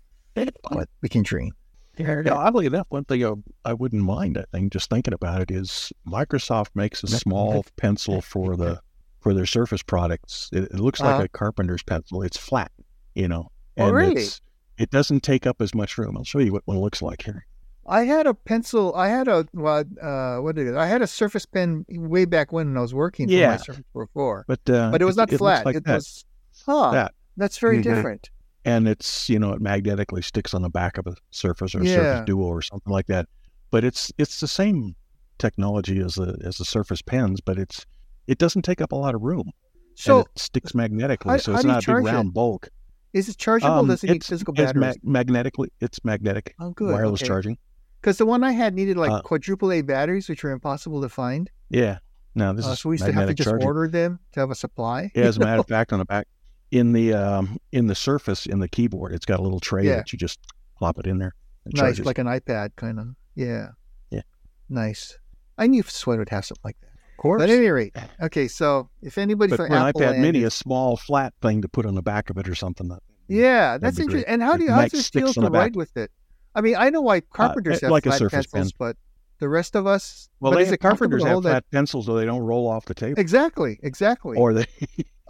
But we can dream. Yeah, oddly enough, one thing I, I wouldn't mind, I think, just thinking about it, is Microsoft makes a small pencil for the for their Surface products. It, it looks like uh-huh. a carpenter's pencil. It's flat, you know, oh, and oh, really? it doesn't take up as much room. I'll show you what one looks like here. I had a pencil. I had a what? Uh, what did it? I had a Surface Pen way back when I was working for yeah. my Surface Pro 4. But uh, but it was not it, flat. It, like it that. was huh. That. That's very mm-hmm. different. And it's you know it magnetically sticks on the back of a Surface or a yeah. Surface Duo or something like that. But it's it's the same technology as the as the Surface Pens, but it's it doesn't take up a lot of room. So and it sticks magnetically, how, so it's not a big round bulk. Is it chargeable? Um, Does it need physical batteries? It's ma- magnetically, it's magnetic. Oh, good. Wireless okay. charging. Because the one I had needed like uh, quadruple A batteries, which are impossible to find. Yeah. No, this uh, is so we used to have to just charging. order them to have a supply. Yeah, as a matter of fact, on the back, in the um, in the Surface in the keyboard, it's got a little tray yeah. that you just plop it in there. nice, charges. like an iPad kind of. Yeah. Yeah. Nice. I knew Sven would have something like that. Of course. But at any rate, okay. So if anybody but from an Apple iPad Mini, is, a small flat thing to put on the back of it or something. That, yeah, that's interesting. great. And how do you how does it feel to back. with it? I mean, I know why carpenters uh, have like flat pencils, Pen. but the rest of us, Well, they it carpenters have hold that? flat pencils, so they don't roll off the table. Exactly, exactly. Or they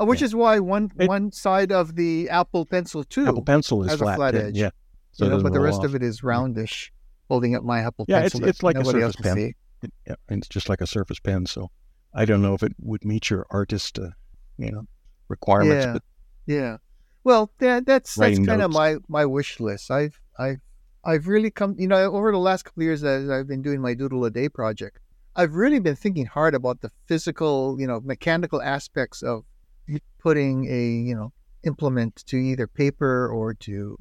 Uh, which yeah. is why one It- one side of the Apple Pencil too, Apple Pencil is has a flat. flat edge, Yeah. So you know, but the rest off. of it is roundish. Holding up my Apple Yeah, Pencil, it's- it's like a Surface Pen. It- yeah, it's just like a Surface Pen. So I don't know if it would meet your artist, uh, you know, requirements. Yeah. But Yeah. Well, that, that's that's kind of my my wish list. I've I've I've really come, you know, over the last couple years as I've been doing my Doodle a Day project, I've really been thinking hard about the physical, you know, mechanical aspects of putting a, you know, implement to either paper or to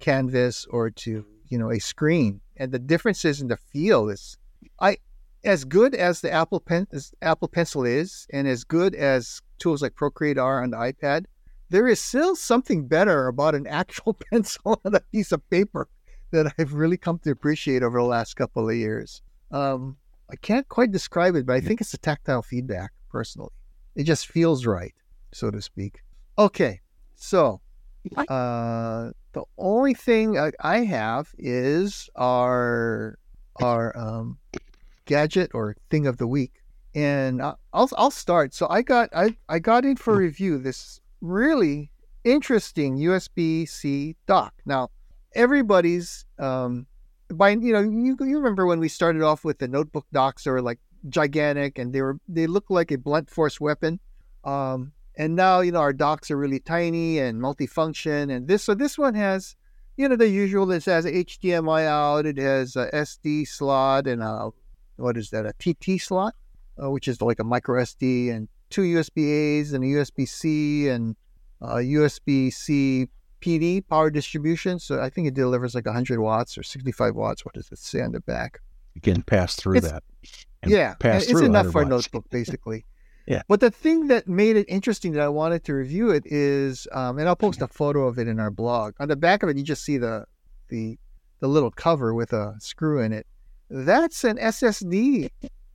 canvas or to, you know, a screen. And the differences in the feel is I as good as the Apple Pen as Apple Pencil is and as good as tools like Procreate are on the iPad, there is still something better about an actual pencil on a piece of paper that I've really come to appreciate over the last couple of years. Um, I can't quite describe it, but I think it's the tactile feedback personally. It just feels right, so to speak. Okay, so uh, the only thing I, I have is our our um, gadget or thing of the week, and I'll I'll start. So I got I I got in for review this really interesting USB C dock. Now everybody's um by you know you you remember when we started off with the notebook docks that were like gigantic and they were they looked like a blunt force weapon. Um, and now you know our docks are really tiny and multifunction and this so this one has you know the usual it has HDMI out it has a SD slot and a what is that a TT slot uh, which is like a micro SD and two USB A's and a USB C and a USB C PD power distribution so I think it delivers like 100 watts or 65 watts what does it say on the back you can pass through It's- that. yeah, pass it's through enough 100 for a notebook, basically. Yeah. But the thing that made it interesting that I wanted to review it is, um, and I'll post a photo of it in our blog. On the back of it, you just see the the the little cover with a screw in it. That's an SSD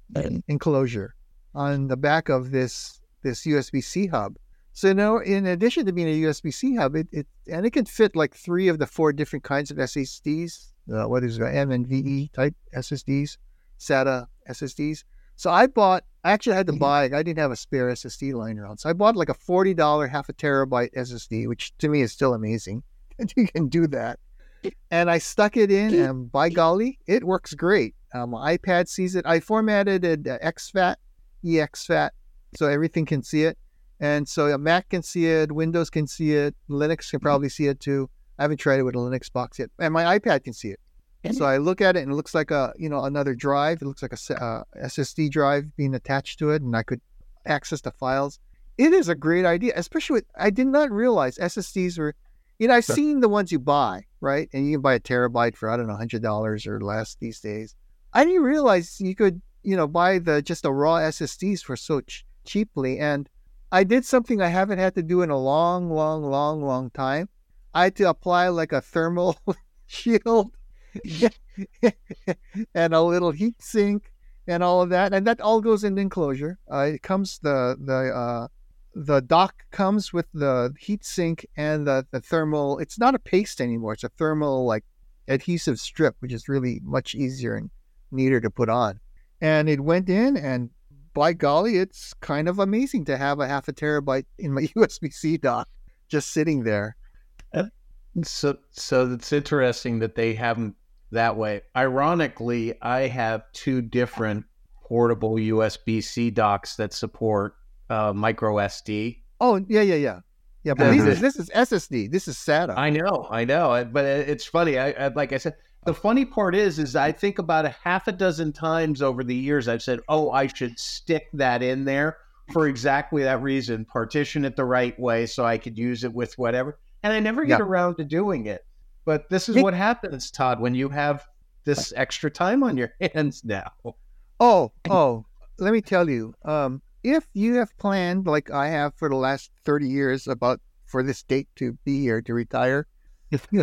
enclosure on the back of this this USB C hub. So now, in addition to being a USB C hub, it, it and it can fit like three of the four different kinds of SSDs. Uh, what is it, M and VE type SSDs, SATA SSDs. So I bought. I actually had to buy. I didn't have a spare SSD lying around, so I bought like a forty dollar half a terabyte SSD, which to me is still amazing that you can do that. And I stuck it in, and by golly, it works great. Um, my iPad sees it. I formatted it uh, exFAT, exFAT, so everything can see it. And so a Mac can see it, Windows can see it, Linux can probably see it too. I haven't tried it with a Linux box yet, and my iPad can see it. So I look at it and it looks like a you know another drive. It looks like a uh, SSD drive being attached to it, and I could access the files. It is a great idea, especially with I did not realize SSDs were. You know, I've seen the ones you buy, right? And you can buy a terabyte for I don't know, hundred dollars or less these days. I didn't realize you could, you know, buy the just the raw SSDs for so ch- cheaply. And I did something I haven't had to do in a long, long, long, long time. I had to apply like a thermal shield and a little heat sink and all of that, and that all goes in the enclosure. Uh, it comes the the uh, the dock comes with the heat sink and the, the thermal. It's not a paste anymore. It's a thermal like adhesive strip, which is really much easier and neater to put on. And it went in, and by golly, it's kind of amazing to have a half a terabyte in my USB C dock just sitting there. So, so it's interesting that they have them that way. Ironically, I have two different portable USB C docks that support uh, micro SD. Oh yeah, yeah, yeah, yeah. But these this is SSD. This is SATA. I know, I know, but it's funny. I, I like I said, the funny part is, is I think about a half a dozen times over the years I've said, "Oh, I should stick that in there for exactly that reason. Partition it the right way so I could use it with whatever." And I never get Yeah. around to doing it. But this is what happens, Todd, when you have this extra time on your hands now. Oh, oh, let me tell you. Um, if you have planned, like I have for the last 30 years, about for this date to be here to retire,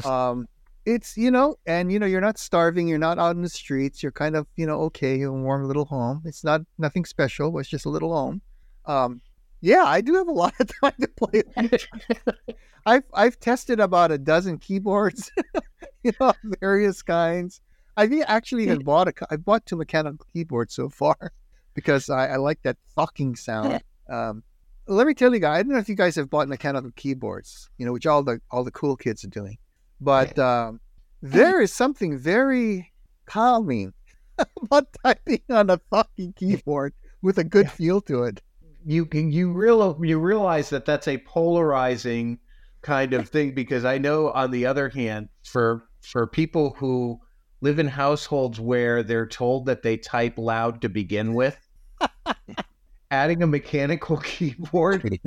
um, it's, you know, and, you know, you're not starving, you're not out in the streets, you're kind of, you know, okay, you a warm little home. It's not nothing special, it's just a little home. Um, yeah, I do have a lot of time to play. I've I've tested about a dozen keyboards, you know, various kinds. I've actually even bought a. I bought two mechanical keyboards so far because I, I like that thocking sound. Um, let me tell you guys. I don't know if you guys have bought mechanical keyboards, you know, which all the all the cool kids are doing, but um, there is something very calming about typing on a thocking keyboard with a good feel to it. you can you real you realize that that's a polarizing kind of thing because I know on the other hand for for people who live in households where they're told that they type loud to begin with adding a mechanical keyboard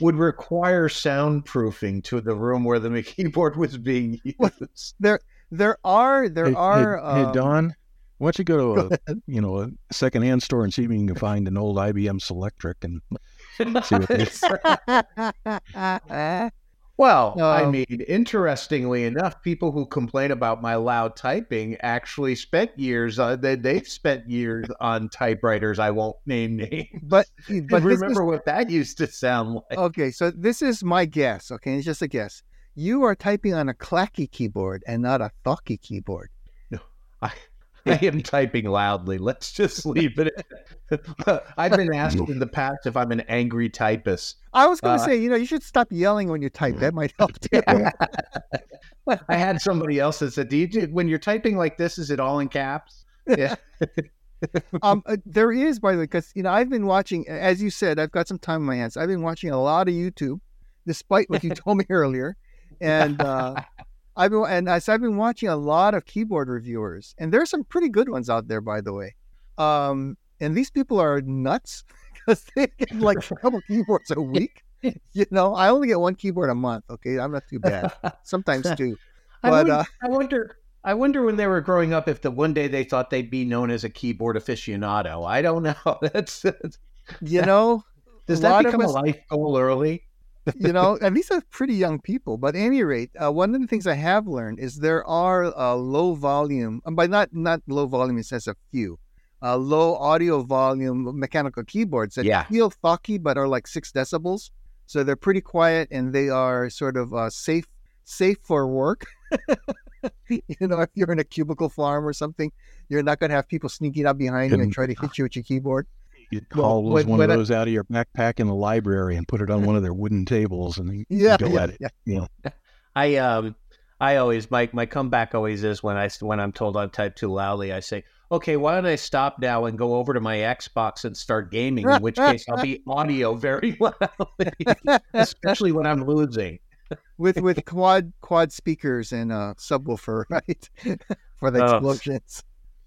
would require soundproofing to the room where the keyboard was being used. There there are there Hey, are. hey, hey, um, Don, why don't you go go to a you know a secondhand store and see if you can find an old IBM Selectric and see what they Well, I Um, mean, interestingly enough, people who complain about my loud typing actually spent years. Uh, they they've spent years on typewriters. I won't name names. but But this is- remember what that used to sound like. Okay, so this is my guess. Okay, it's just a guess. You are typing on a clacky keyboard and not a thocky keyboard. No, I, I am typing loudly. Let's just leave it. I've been asked in the past if I'm an angry typist. I was going to Uh, say, you know, you should stop yelling when you type. That might help too. I had somebody else that said, "Do you when you're typing like this? Is it all in caps?" Yeah. um, uh, there is, by the way, because you know, I've been watching. As you said, I've got some time on my hands. I've been watching a lot of YouTube, despite what you told me earlier, and uh, I've been and as I've been watching a lot of keyboard reviewers, and there's some pretty good ones out there, by the way. Um, and these people are nuts because they get like a couple keyboards a week. You know, I only get one keyboard a month. Okay, I'm not too bad. Sometimes two. I, But, wonder, uh, I wonder. I wonder when they were growing up if the one day they thought they'd be known as a keyboard aficionado. I don't know. That's, that's You know, does that become a life goal early? You know, and these are pretty young people. But at any rate, uh, one of the things I have learned is there are uh, low volume, and by not not low volume in sense of few, uh, low audio volume mechanical keyboards that Yeah. feel thocky but are like six decibels. So they're pretty quiet and they are sort of uh, safe safe for work. you know, if you're in a cubicle farm or something, you're not going to have people sneaking up behind you And- try to hit you with your keyboard. You Well, haul those, when- one when I- of those out of your backpack in the library and put it on one of their wooden tables and Yeah, go yeah, at it. yeah. You know, I um I always my my comeback always is when I when I'm told I type too loudly. I say, okay, why don't I stop now and go over to my Xbox and start gaming? In which case, I'll be audio very loudly, especially when I'm losing. with with quad quad speakers and a subwoofer, right? For the Oh. explosions.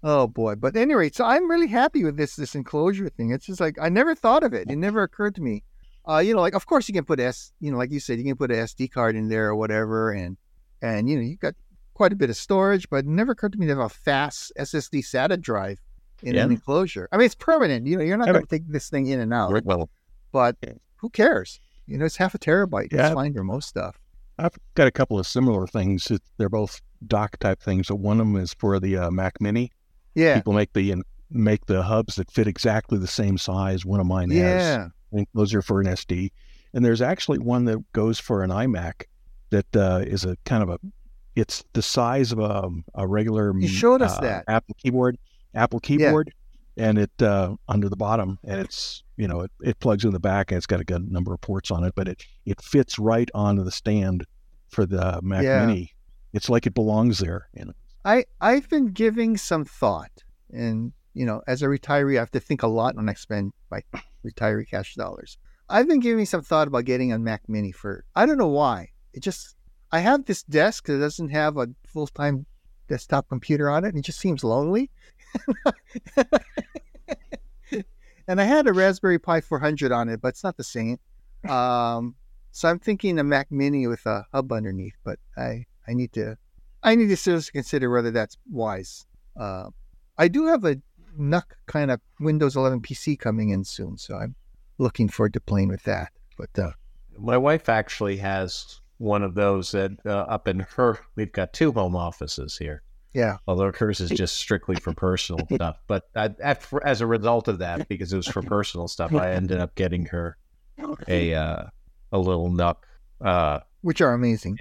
Oh boy. But anyway, so I'm really happy with this this enclosure thing. It's just like I never thought of it. It never occurred to me. Uh, you know, like of course you can put S, you know, like you said, you can put an SD card in there or whatever, and and you know you've got quite a bit of storage, but it never occurred to me to have a fast SSD SATA drive in Yeah. an enclosure. I mean, it's permanent. You know, you're not going to take this thing in and out, Well, but who cares? You know, it's half a terabyte. Yeah. It's fine for most stuff. I've got a couple of similar things. They're both dock type things. So one of them is for the uh, Mac Mini. Yeah. People make the make the hubs that fit exactly the same size. One of mine has. Yeah. I think those are for an SD. And there's actually one that goes for an iMac that uh, is a kind of a, it's the size of a, a regular You showed us uh, that. Apple keyboard, Apple keyboard, yeah. and it uh, under the bottom, and it's you know it, it plugs in the back and it's got a good number of ports on it, but it it fits right onto the stand for the Mac Yeah. Mini. It's like it belongs there. You know? I I've been giving some thought, and you know, as a retiree, I have to think a lot when I spend my retiree cash dollars. I've been giving some thought about getting a Mac Mini for I don't know why. It just I have this desk that doesn't have a full time desktop computer on it, and it just seems lonely. and I had a Raspberry Pi 400 on it, but it's not the same. Um, so I'm thinking a Mac Mini with a hub underneath, but I I need to I need to seriously consider whether that's wise. Uh, I do have a NUC kind of Windows 11 PC coming in soon, so I'm looking forward to playing with that. But uh, My wife actually has one of those that uh, up in her. We've got two home offices here. yeah, Although hers is just strictly for personal stuff, but I, as a result of that, because it was for personal stuff, I ended up getting her a uh, a little NUC. uh, which are amazing.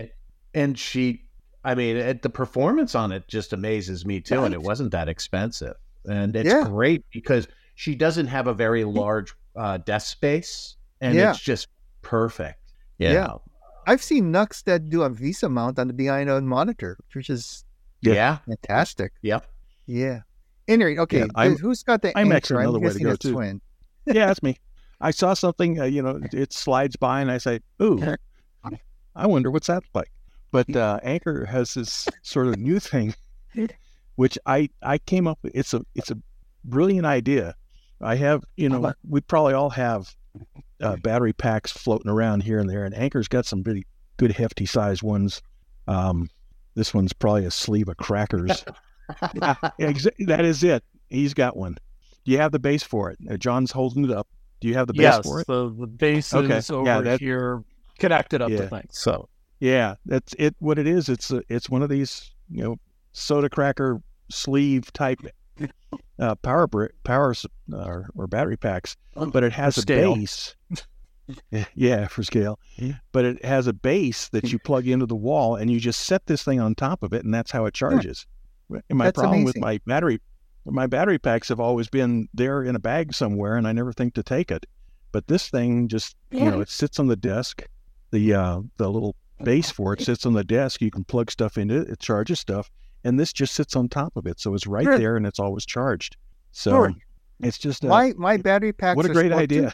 and she, I mean, it, the performance on it just amazes me too, and it wasn't that expensive, and it's Yeah. great because she doesn't have a very large uh, desk space, and Yeah. it's just perfect. Yeah. I've seen NUCs that do a Visa mount on the behind own monitor, which is Yeah. yeah, fantastic. Yep. Yeah. Anyway, okay, Yeah, I'm- who's got the I'm Anker? actually another way to go, too. Twin. yeah, that's me. I saw something, uh, you know, it slides by, and I say, "Ooh, I wonder what's that like." But uh, Anker has this sort of new thing, which I I came up with. It's a it's a brilliant idea. I have, you know, we probably all have uh, battery packs floating around here and there, and Anker's got some pretty good hefty size ones. Um, this one's probably a sleeve of crackers. Yeah, exa- that is it. He's got one. Do you have the base for it? Uh, Jon's holding it up. Do you have the base yes, for it? the, the base Okay, is over yeah, that- here connected up Yeah. to things. So Yeah, that's it. What it is, it's a, it's one of these, you know, soda cracker sleeve type uh, power power s- or, or battery packs, but it has a base. yeah, for scale. But it has a base that you plug into the wall, and you just set this thing on top of it, and that's how it charges. And my That's problem with my battery, my battery packs have always been there in a bag somewhere, and I never think to take it. But this thing just, you know, it sits on the desk. The uh, the little base for it sits on the desk. You can plug stuff into it. It charges stuff, and this just sits on top of it, so it's right Sure. there, and it's always charged. So Sure. it's just a, my my battery packs. what a great well, two- idea.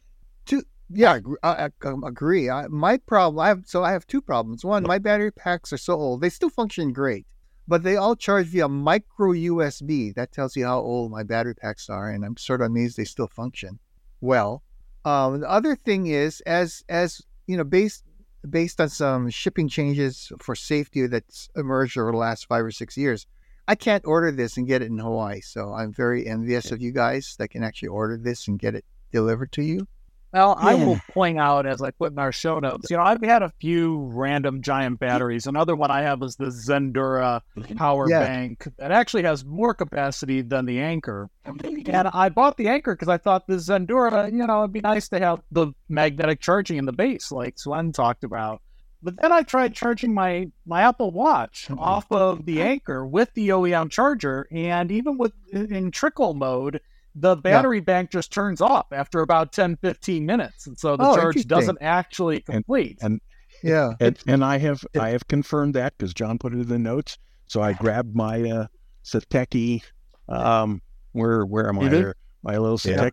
Yeah, I agree- I, agree. I, my problem, I have so I have two problems. One, my battery packs are so old; they still function great, but they all charge via micro USB. That tells you how old my battery packs are, and I'm sort of amazed they still function well. Um, the other thing is, as as you know, based based on some shipping changes for safety that's emerged over the last five or six years, I can't order this and get it in Hawaii. So I'm very envious of you guys that can actually order this and get it delivered to you. Well, I will point out as I put in our show notes, you know, I've had a few random giant batteries. Another one I have is the Zendure mm-hmm. power Yeah. bank that actually has more capacity than the Anker. And I bought the Anker because I thought the Zendure, you know, it'd be nice to have the magnetic charging in the base, like Sven talked about. But then I tried charging my my Apple Watch mm-hmm. off of the Anker with the OEM charger, and even with in trickle mode, the battery bank just turns off after about 10, 15 minutes. And so the Oh, charge doesn't actually complete. and- Yeah. And, and I have I have confirmed that because Jon put it in the notes. So I grabbed my uh, Satechi. Um, where where am I You did? there? My little Yeah.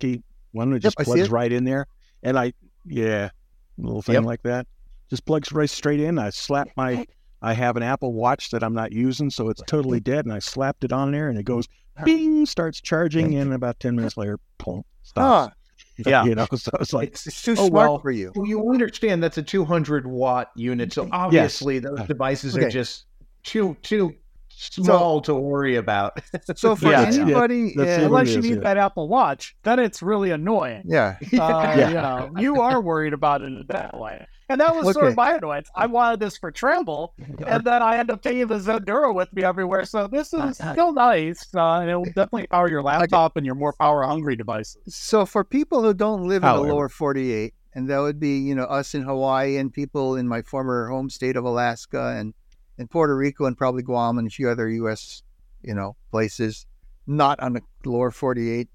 One that just I see plugs right in there, and I yeah, little thing Yep. like that just plugs right straight in. I slap my I have an Apple Watch that I'm not using, so it's totally dead, and I slapped it on there, and it goes bing, starts charging, and about ten minutes later, boom, stops. Huh. Yeah. you know, so it's like It's, it's too Oh, smart well. for you. Well, you understand that's a 200 watt unit, so obviously those devices Okay. are just too too small to worry about. So for Yeah. anybody, That's uh, it. Unless you need yeah. that Apple Watch, then it's really annoying. yeah, Uh, Yeah. You know, you are worried about it in that way. And that was sort of my annoyance. I wanted this for travel, and then I end up taking the Zendure with me everywhere. So this is still nice, uh, and it will definitely power your laptop and your more power-hungry devices. So for people who don't live in the lower 48, and that would be, you know, us in Hawaii and people in my former home state of Alaska and, and Puerto Rico and probably Guam and a few other U.S., you know, places not on the lower 48.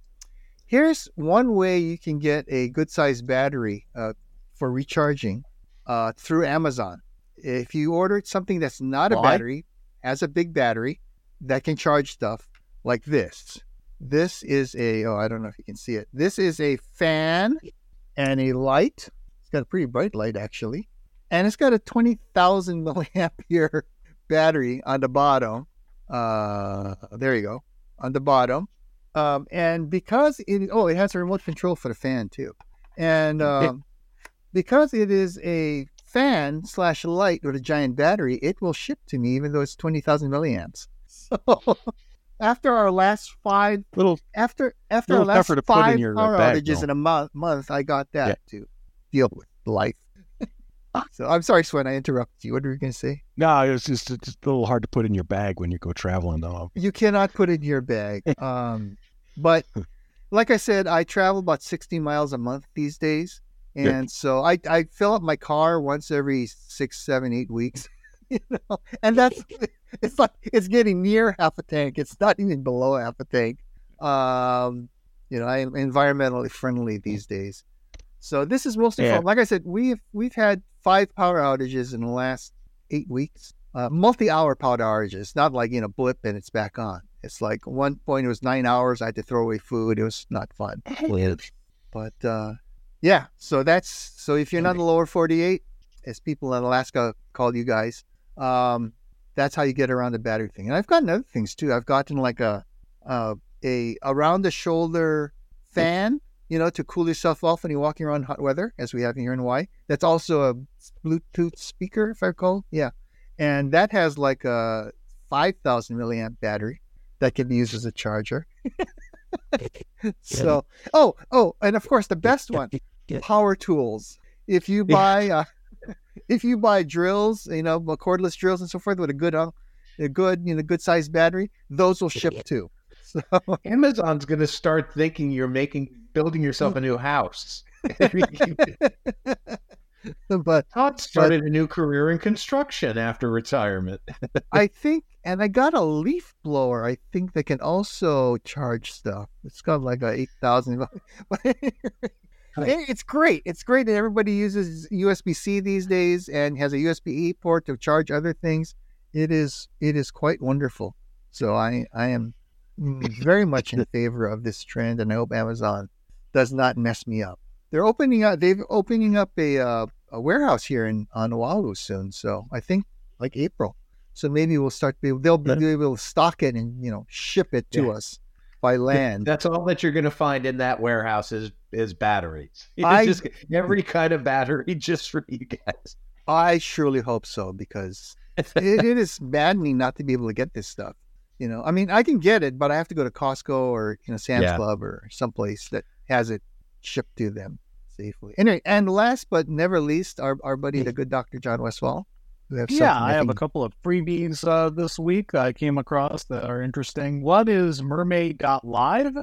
Here's one way you can get a good sized battery uh, for recharging uh, through Amazon. If you order something that's not a battery, has a big battery that can charge stuff like this. This is a, oh, I don't know if you can see it. This is a fan and a light. It's got a pretty bright light, actually. And it's got a 20,000 milliampere battery on the bottom. Uh, there you go, on the bottom. Um, and because it, oh, it has a remote control for the fan too. And um, because it is a fan slash light with a giant battery, it will ship to me even though it's 20,000 milliamps. So after our last five little after after our last to put in five your, uh, power bag, outages though. in a month, month, I got that to deal with life. so I'm sorry, Sven, I interrupted you. What were you going to say? no, it's just it's just a little hard to put in your bag when you go traveling, though. You cannot put it in your bag. Um, but like I said, I travel about 60 miles a month these days, Yeah. and so I I fill up my car once every six, seven, eight weeks. You know, and that's it's like it's getting near half a tank. It's not even below half a tank. Um, you know, I'm environmentally friendly these days. So this is mostly Yeah. fun. Like I said, we've we've had five power outages in the last eight weeks. Uh, multi-hour power outages, not like you know blip and it's back on. It's like one point it was nine hours. I had to throw away food. It was not fun. But uh, yeah, so that's so if you're not in the lower 48, as people in Alaska call you guys, um, that's how you get around the battery thing. And I've gotten other things too. I've gotten like a uh, a around the shoulder fan, you know, to cool yourself off when you're walking around hot weather, as we have here in Hawaii. That's also a Bluetooth speaker, if I recall. Yeah, and that has like a 5,000 milliamp battery that can be used as a charger. so, oh, oh, and of course the best one, power tools. If you buy, uh, if you buy drills, you know, cordless drills and so forth with a good, uh, a good, you know, good sized battery, those will ship too. So, Amazon's going to start thinking you're making building yourself a new house. but Todd started a new career in construction after retirement. I think, and I got a leaf blower. I think that can also charge stuff. It's got like a eight thousand. It's great. It's great that everybody uses USB C these days and has a USB E port to charge other things. It is it is quite wonderful. So I I am very much in favor of this trend, and I hope Amazon does not mess me up. They're opening up. They've opening up a uh, a warehouse here in on Oahu soon. So I think like April. So maybe we'll start. to be- They'll be able to stock it and you know ship it to Yeah. us by land. That's all that you're going to find in that warehouse is is batteries. It's I- just every kind of battery just for you guys. I surely hope so because it, it is maddening not to be able to get this stuff. You know, I mean, I can get it, but I have to go to Costco or you know Sam's Yeah. Club or someplace that has it shipped to them safely. Anyway, and last but never least, our, our buddy, hmm. the good Doctor Jon Westfall, Yeah, I have a couple of freebies uh, this week I came across that are interesting. One is Mermaid.live.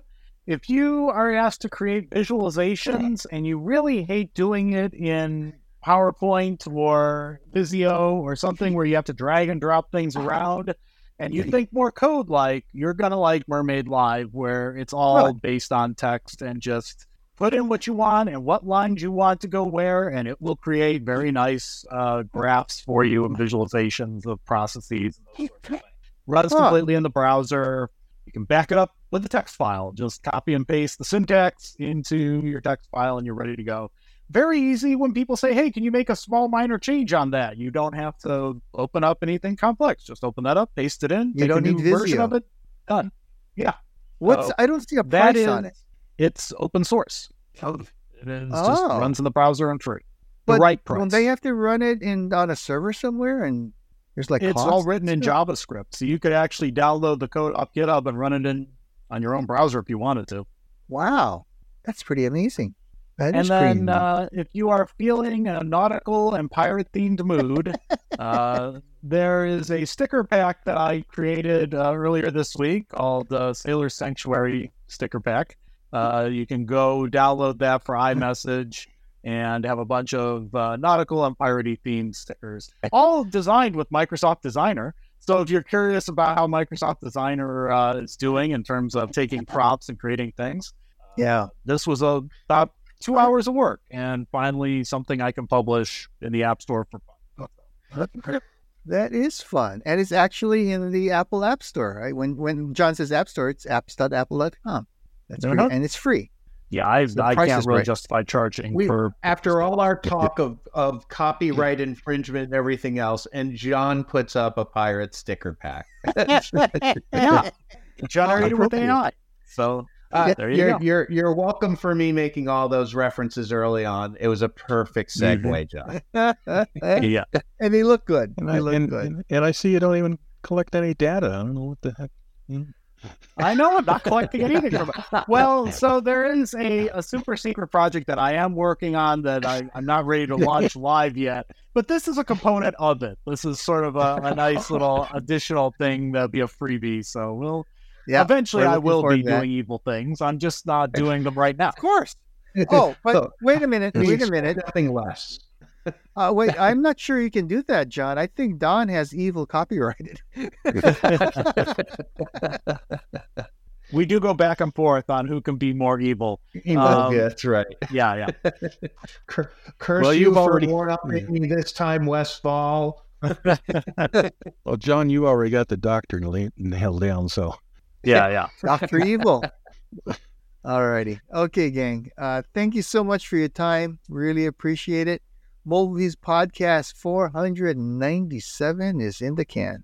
If you are asked to create visualizations and you really hate doing it in PowerPoint or Visio or something where you have to drag and drop things around and you think more code like, you're going to like Mermaid Live, where it's all based on text and just put in what you want and what lines you want to go where, and it will create very nice uh, graphs for you and visualizations of processes. Of. Runs Huh. completely in the browser. You can back it up with a text file. Just copy and paste the syntax into your text file, and you're ready to go. very easy when people say, "Hey, can you make a small minor change on that?" You don't have to open up anything complex. Just open that up, paste it in. You make don't a need new version of it. Done. Yeah, What's Oh. I don't see a price on it. It's open source. It is just Oh. runs in the browser and free. But the right price. They have to run it in on a server somewhere? And there's like it's costs all written in? JavaScript, so you could actually download the code off GitHub and run it in on your own browser if you wanted to. Wow, that's pretty amazing. That and then uh, if you are feeling a nautical and pirate themed mood, uh, there is a sticker pack that I created uh, earlier this week called uh, Sailor Sanctuary Sticker Pack. Uh, you can go download that for iMessage and have a bunch of uh, nautical and piratey themed stickers, all designed with Microsoft Designer. So if you're curious about how Microsoft Designer uh, is doing in terms of taking prompts and creating things, yeah, this was a about two hours of work and finally something I can publish in the App Store for fun. that is fun, and it's actually in the Apple App Store. Right? When when Jon says App Store, it's apps.apple.com. That's Uh-huh. pretty, and it's free. Yeah, I, The I can't really right. justify charging We- for. After all our talk of, of copyright infringement and everything else, and Jon puts up a pirate sticker pack. Yeah, generated with Appropriate. AI. So Uh, There you you're, go. you're you're welcome for me making all those references early on. It was a perfect segue, Jon. yeah. and they look good. And They I, look and, good. and, and I see you don't even collect any data. I don't know what the heck. I know I'm not collecting anything from it. Well, so there is a, a super secret project that I am working on that I, I'm not ready to launch live yet. But this is a component of it. This is sort of a, a nice oh. little additional thing that'll be a freebie. So we'll Yeah, eventually I will be doing evil things. I'm just not doing them right now. Of course. Oh, but So- wait a minute. Wait a minute. Nothing less. Uh, wait, I'm not sure you can do that, Jon. I think Don has evil copyrighted. We do go back and forth on who can be more evil. Oh, Um, yeah, that's right. Yeah, yeah. Cur- Curse Well, you you've for already- warning me this time, Westfall. Well, Jon, you already got the doctor na- nailed down, so Yeah, yeah. Dr. Evil. Alrighty. Okay, gang. Uh, thank you so much for your time. Really appreciate it. Movies Podcast 497 is in the can.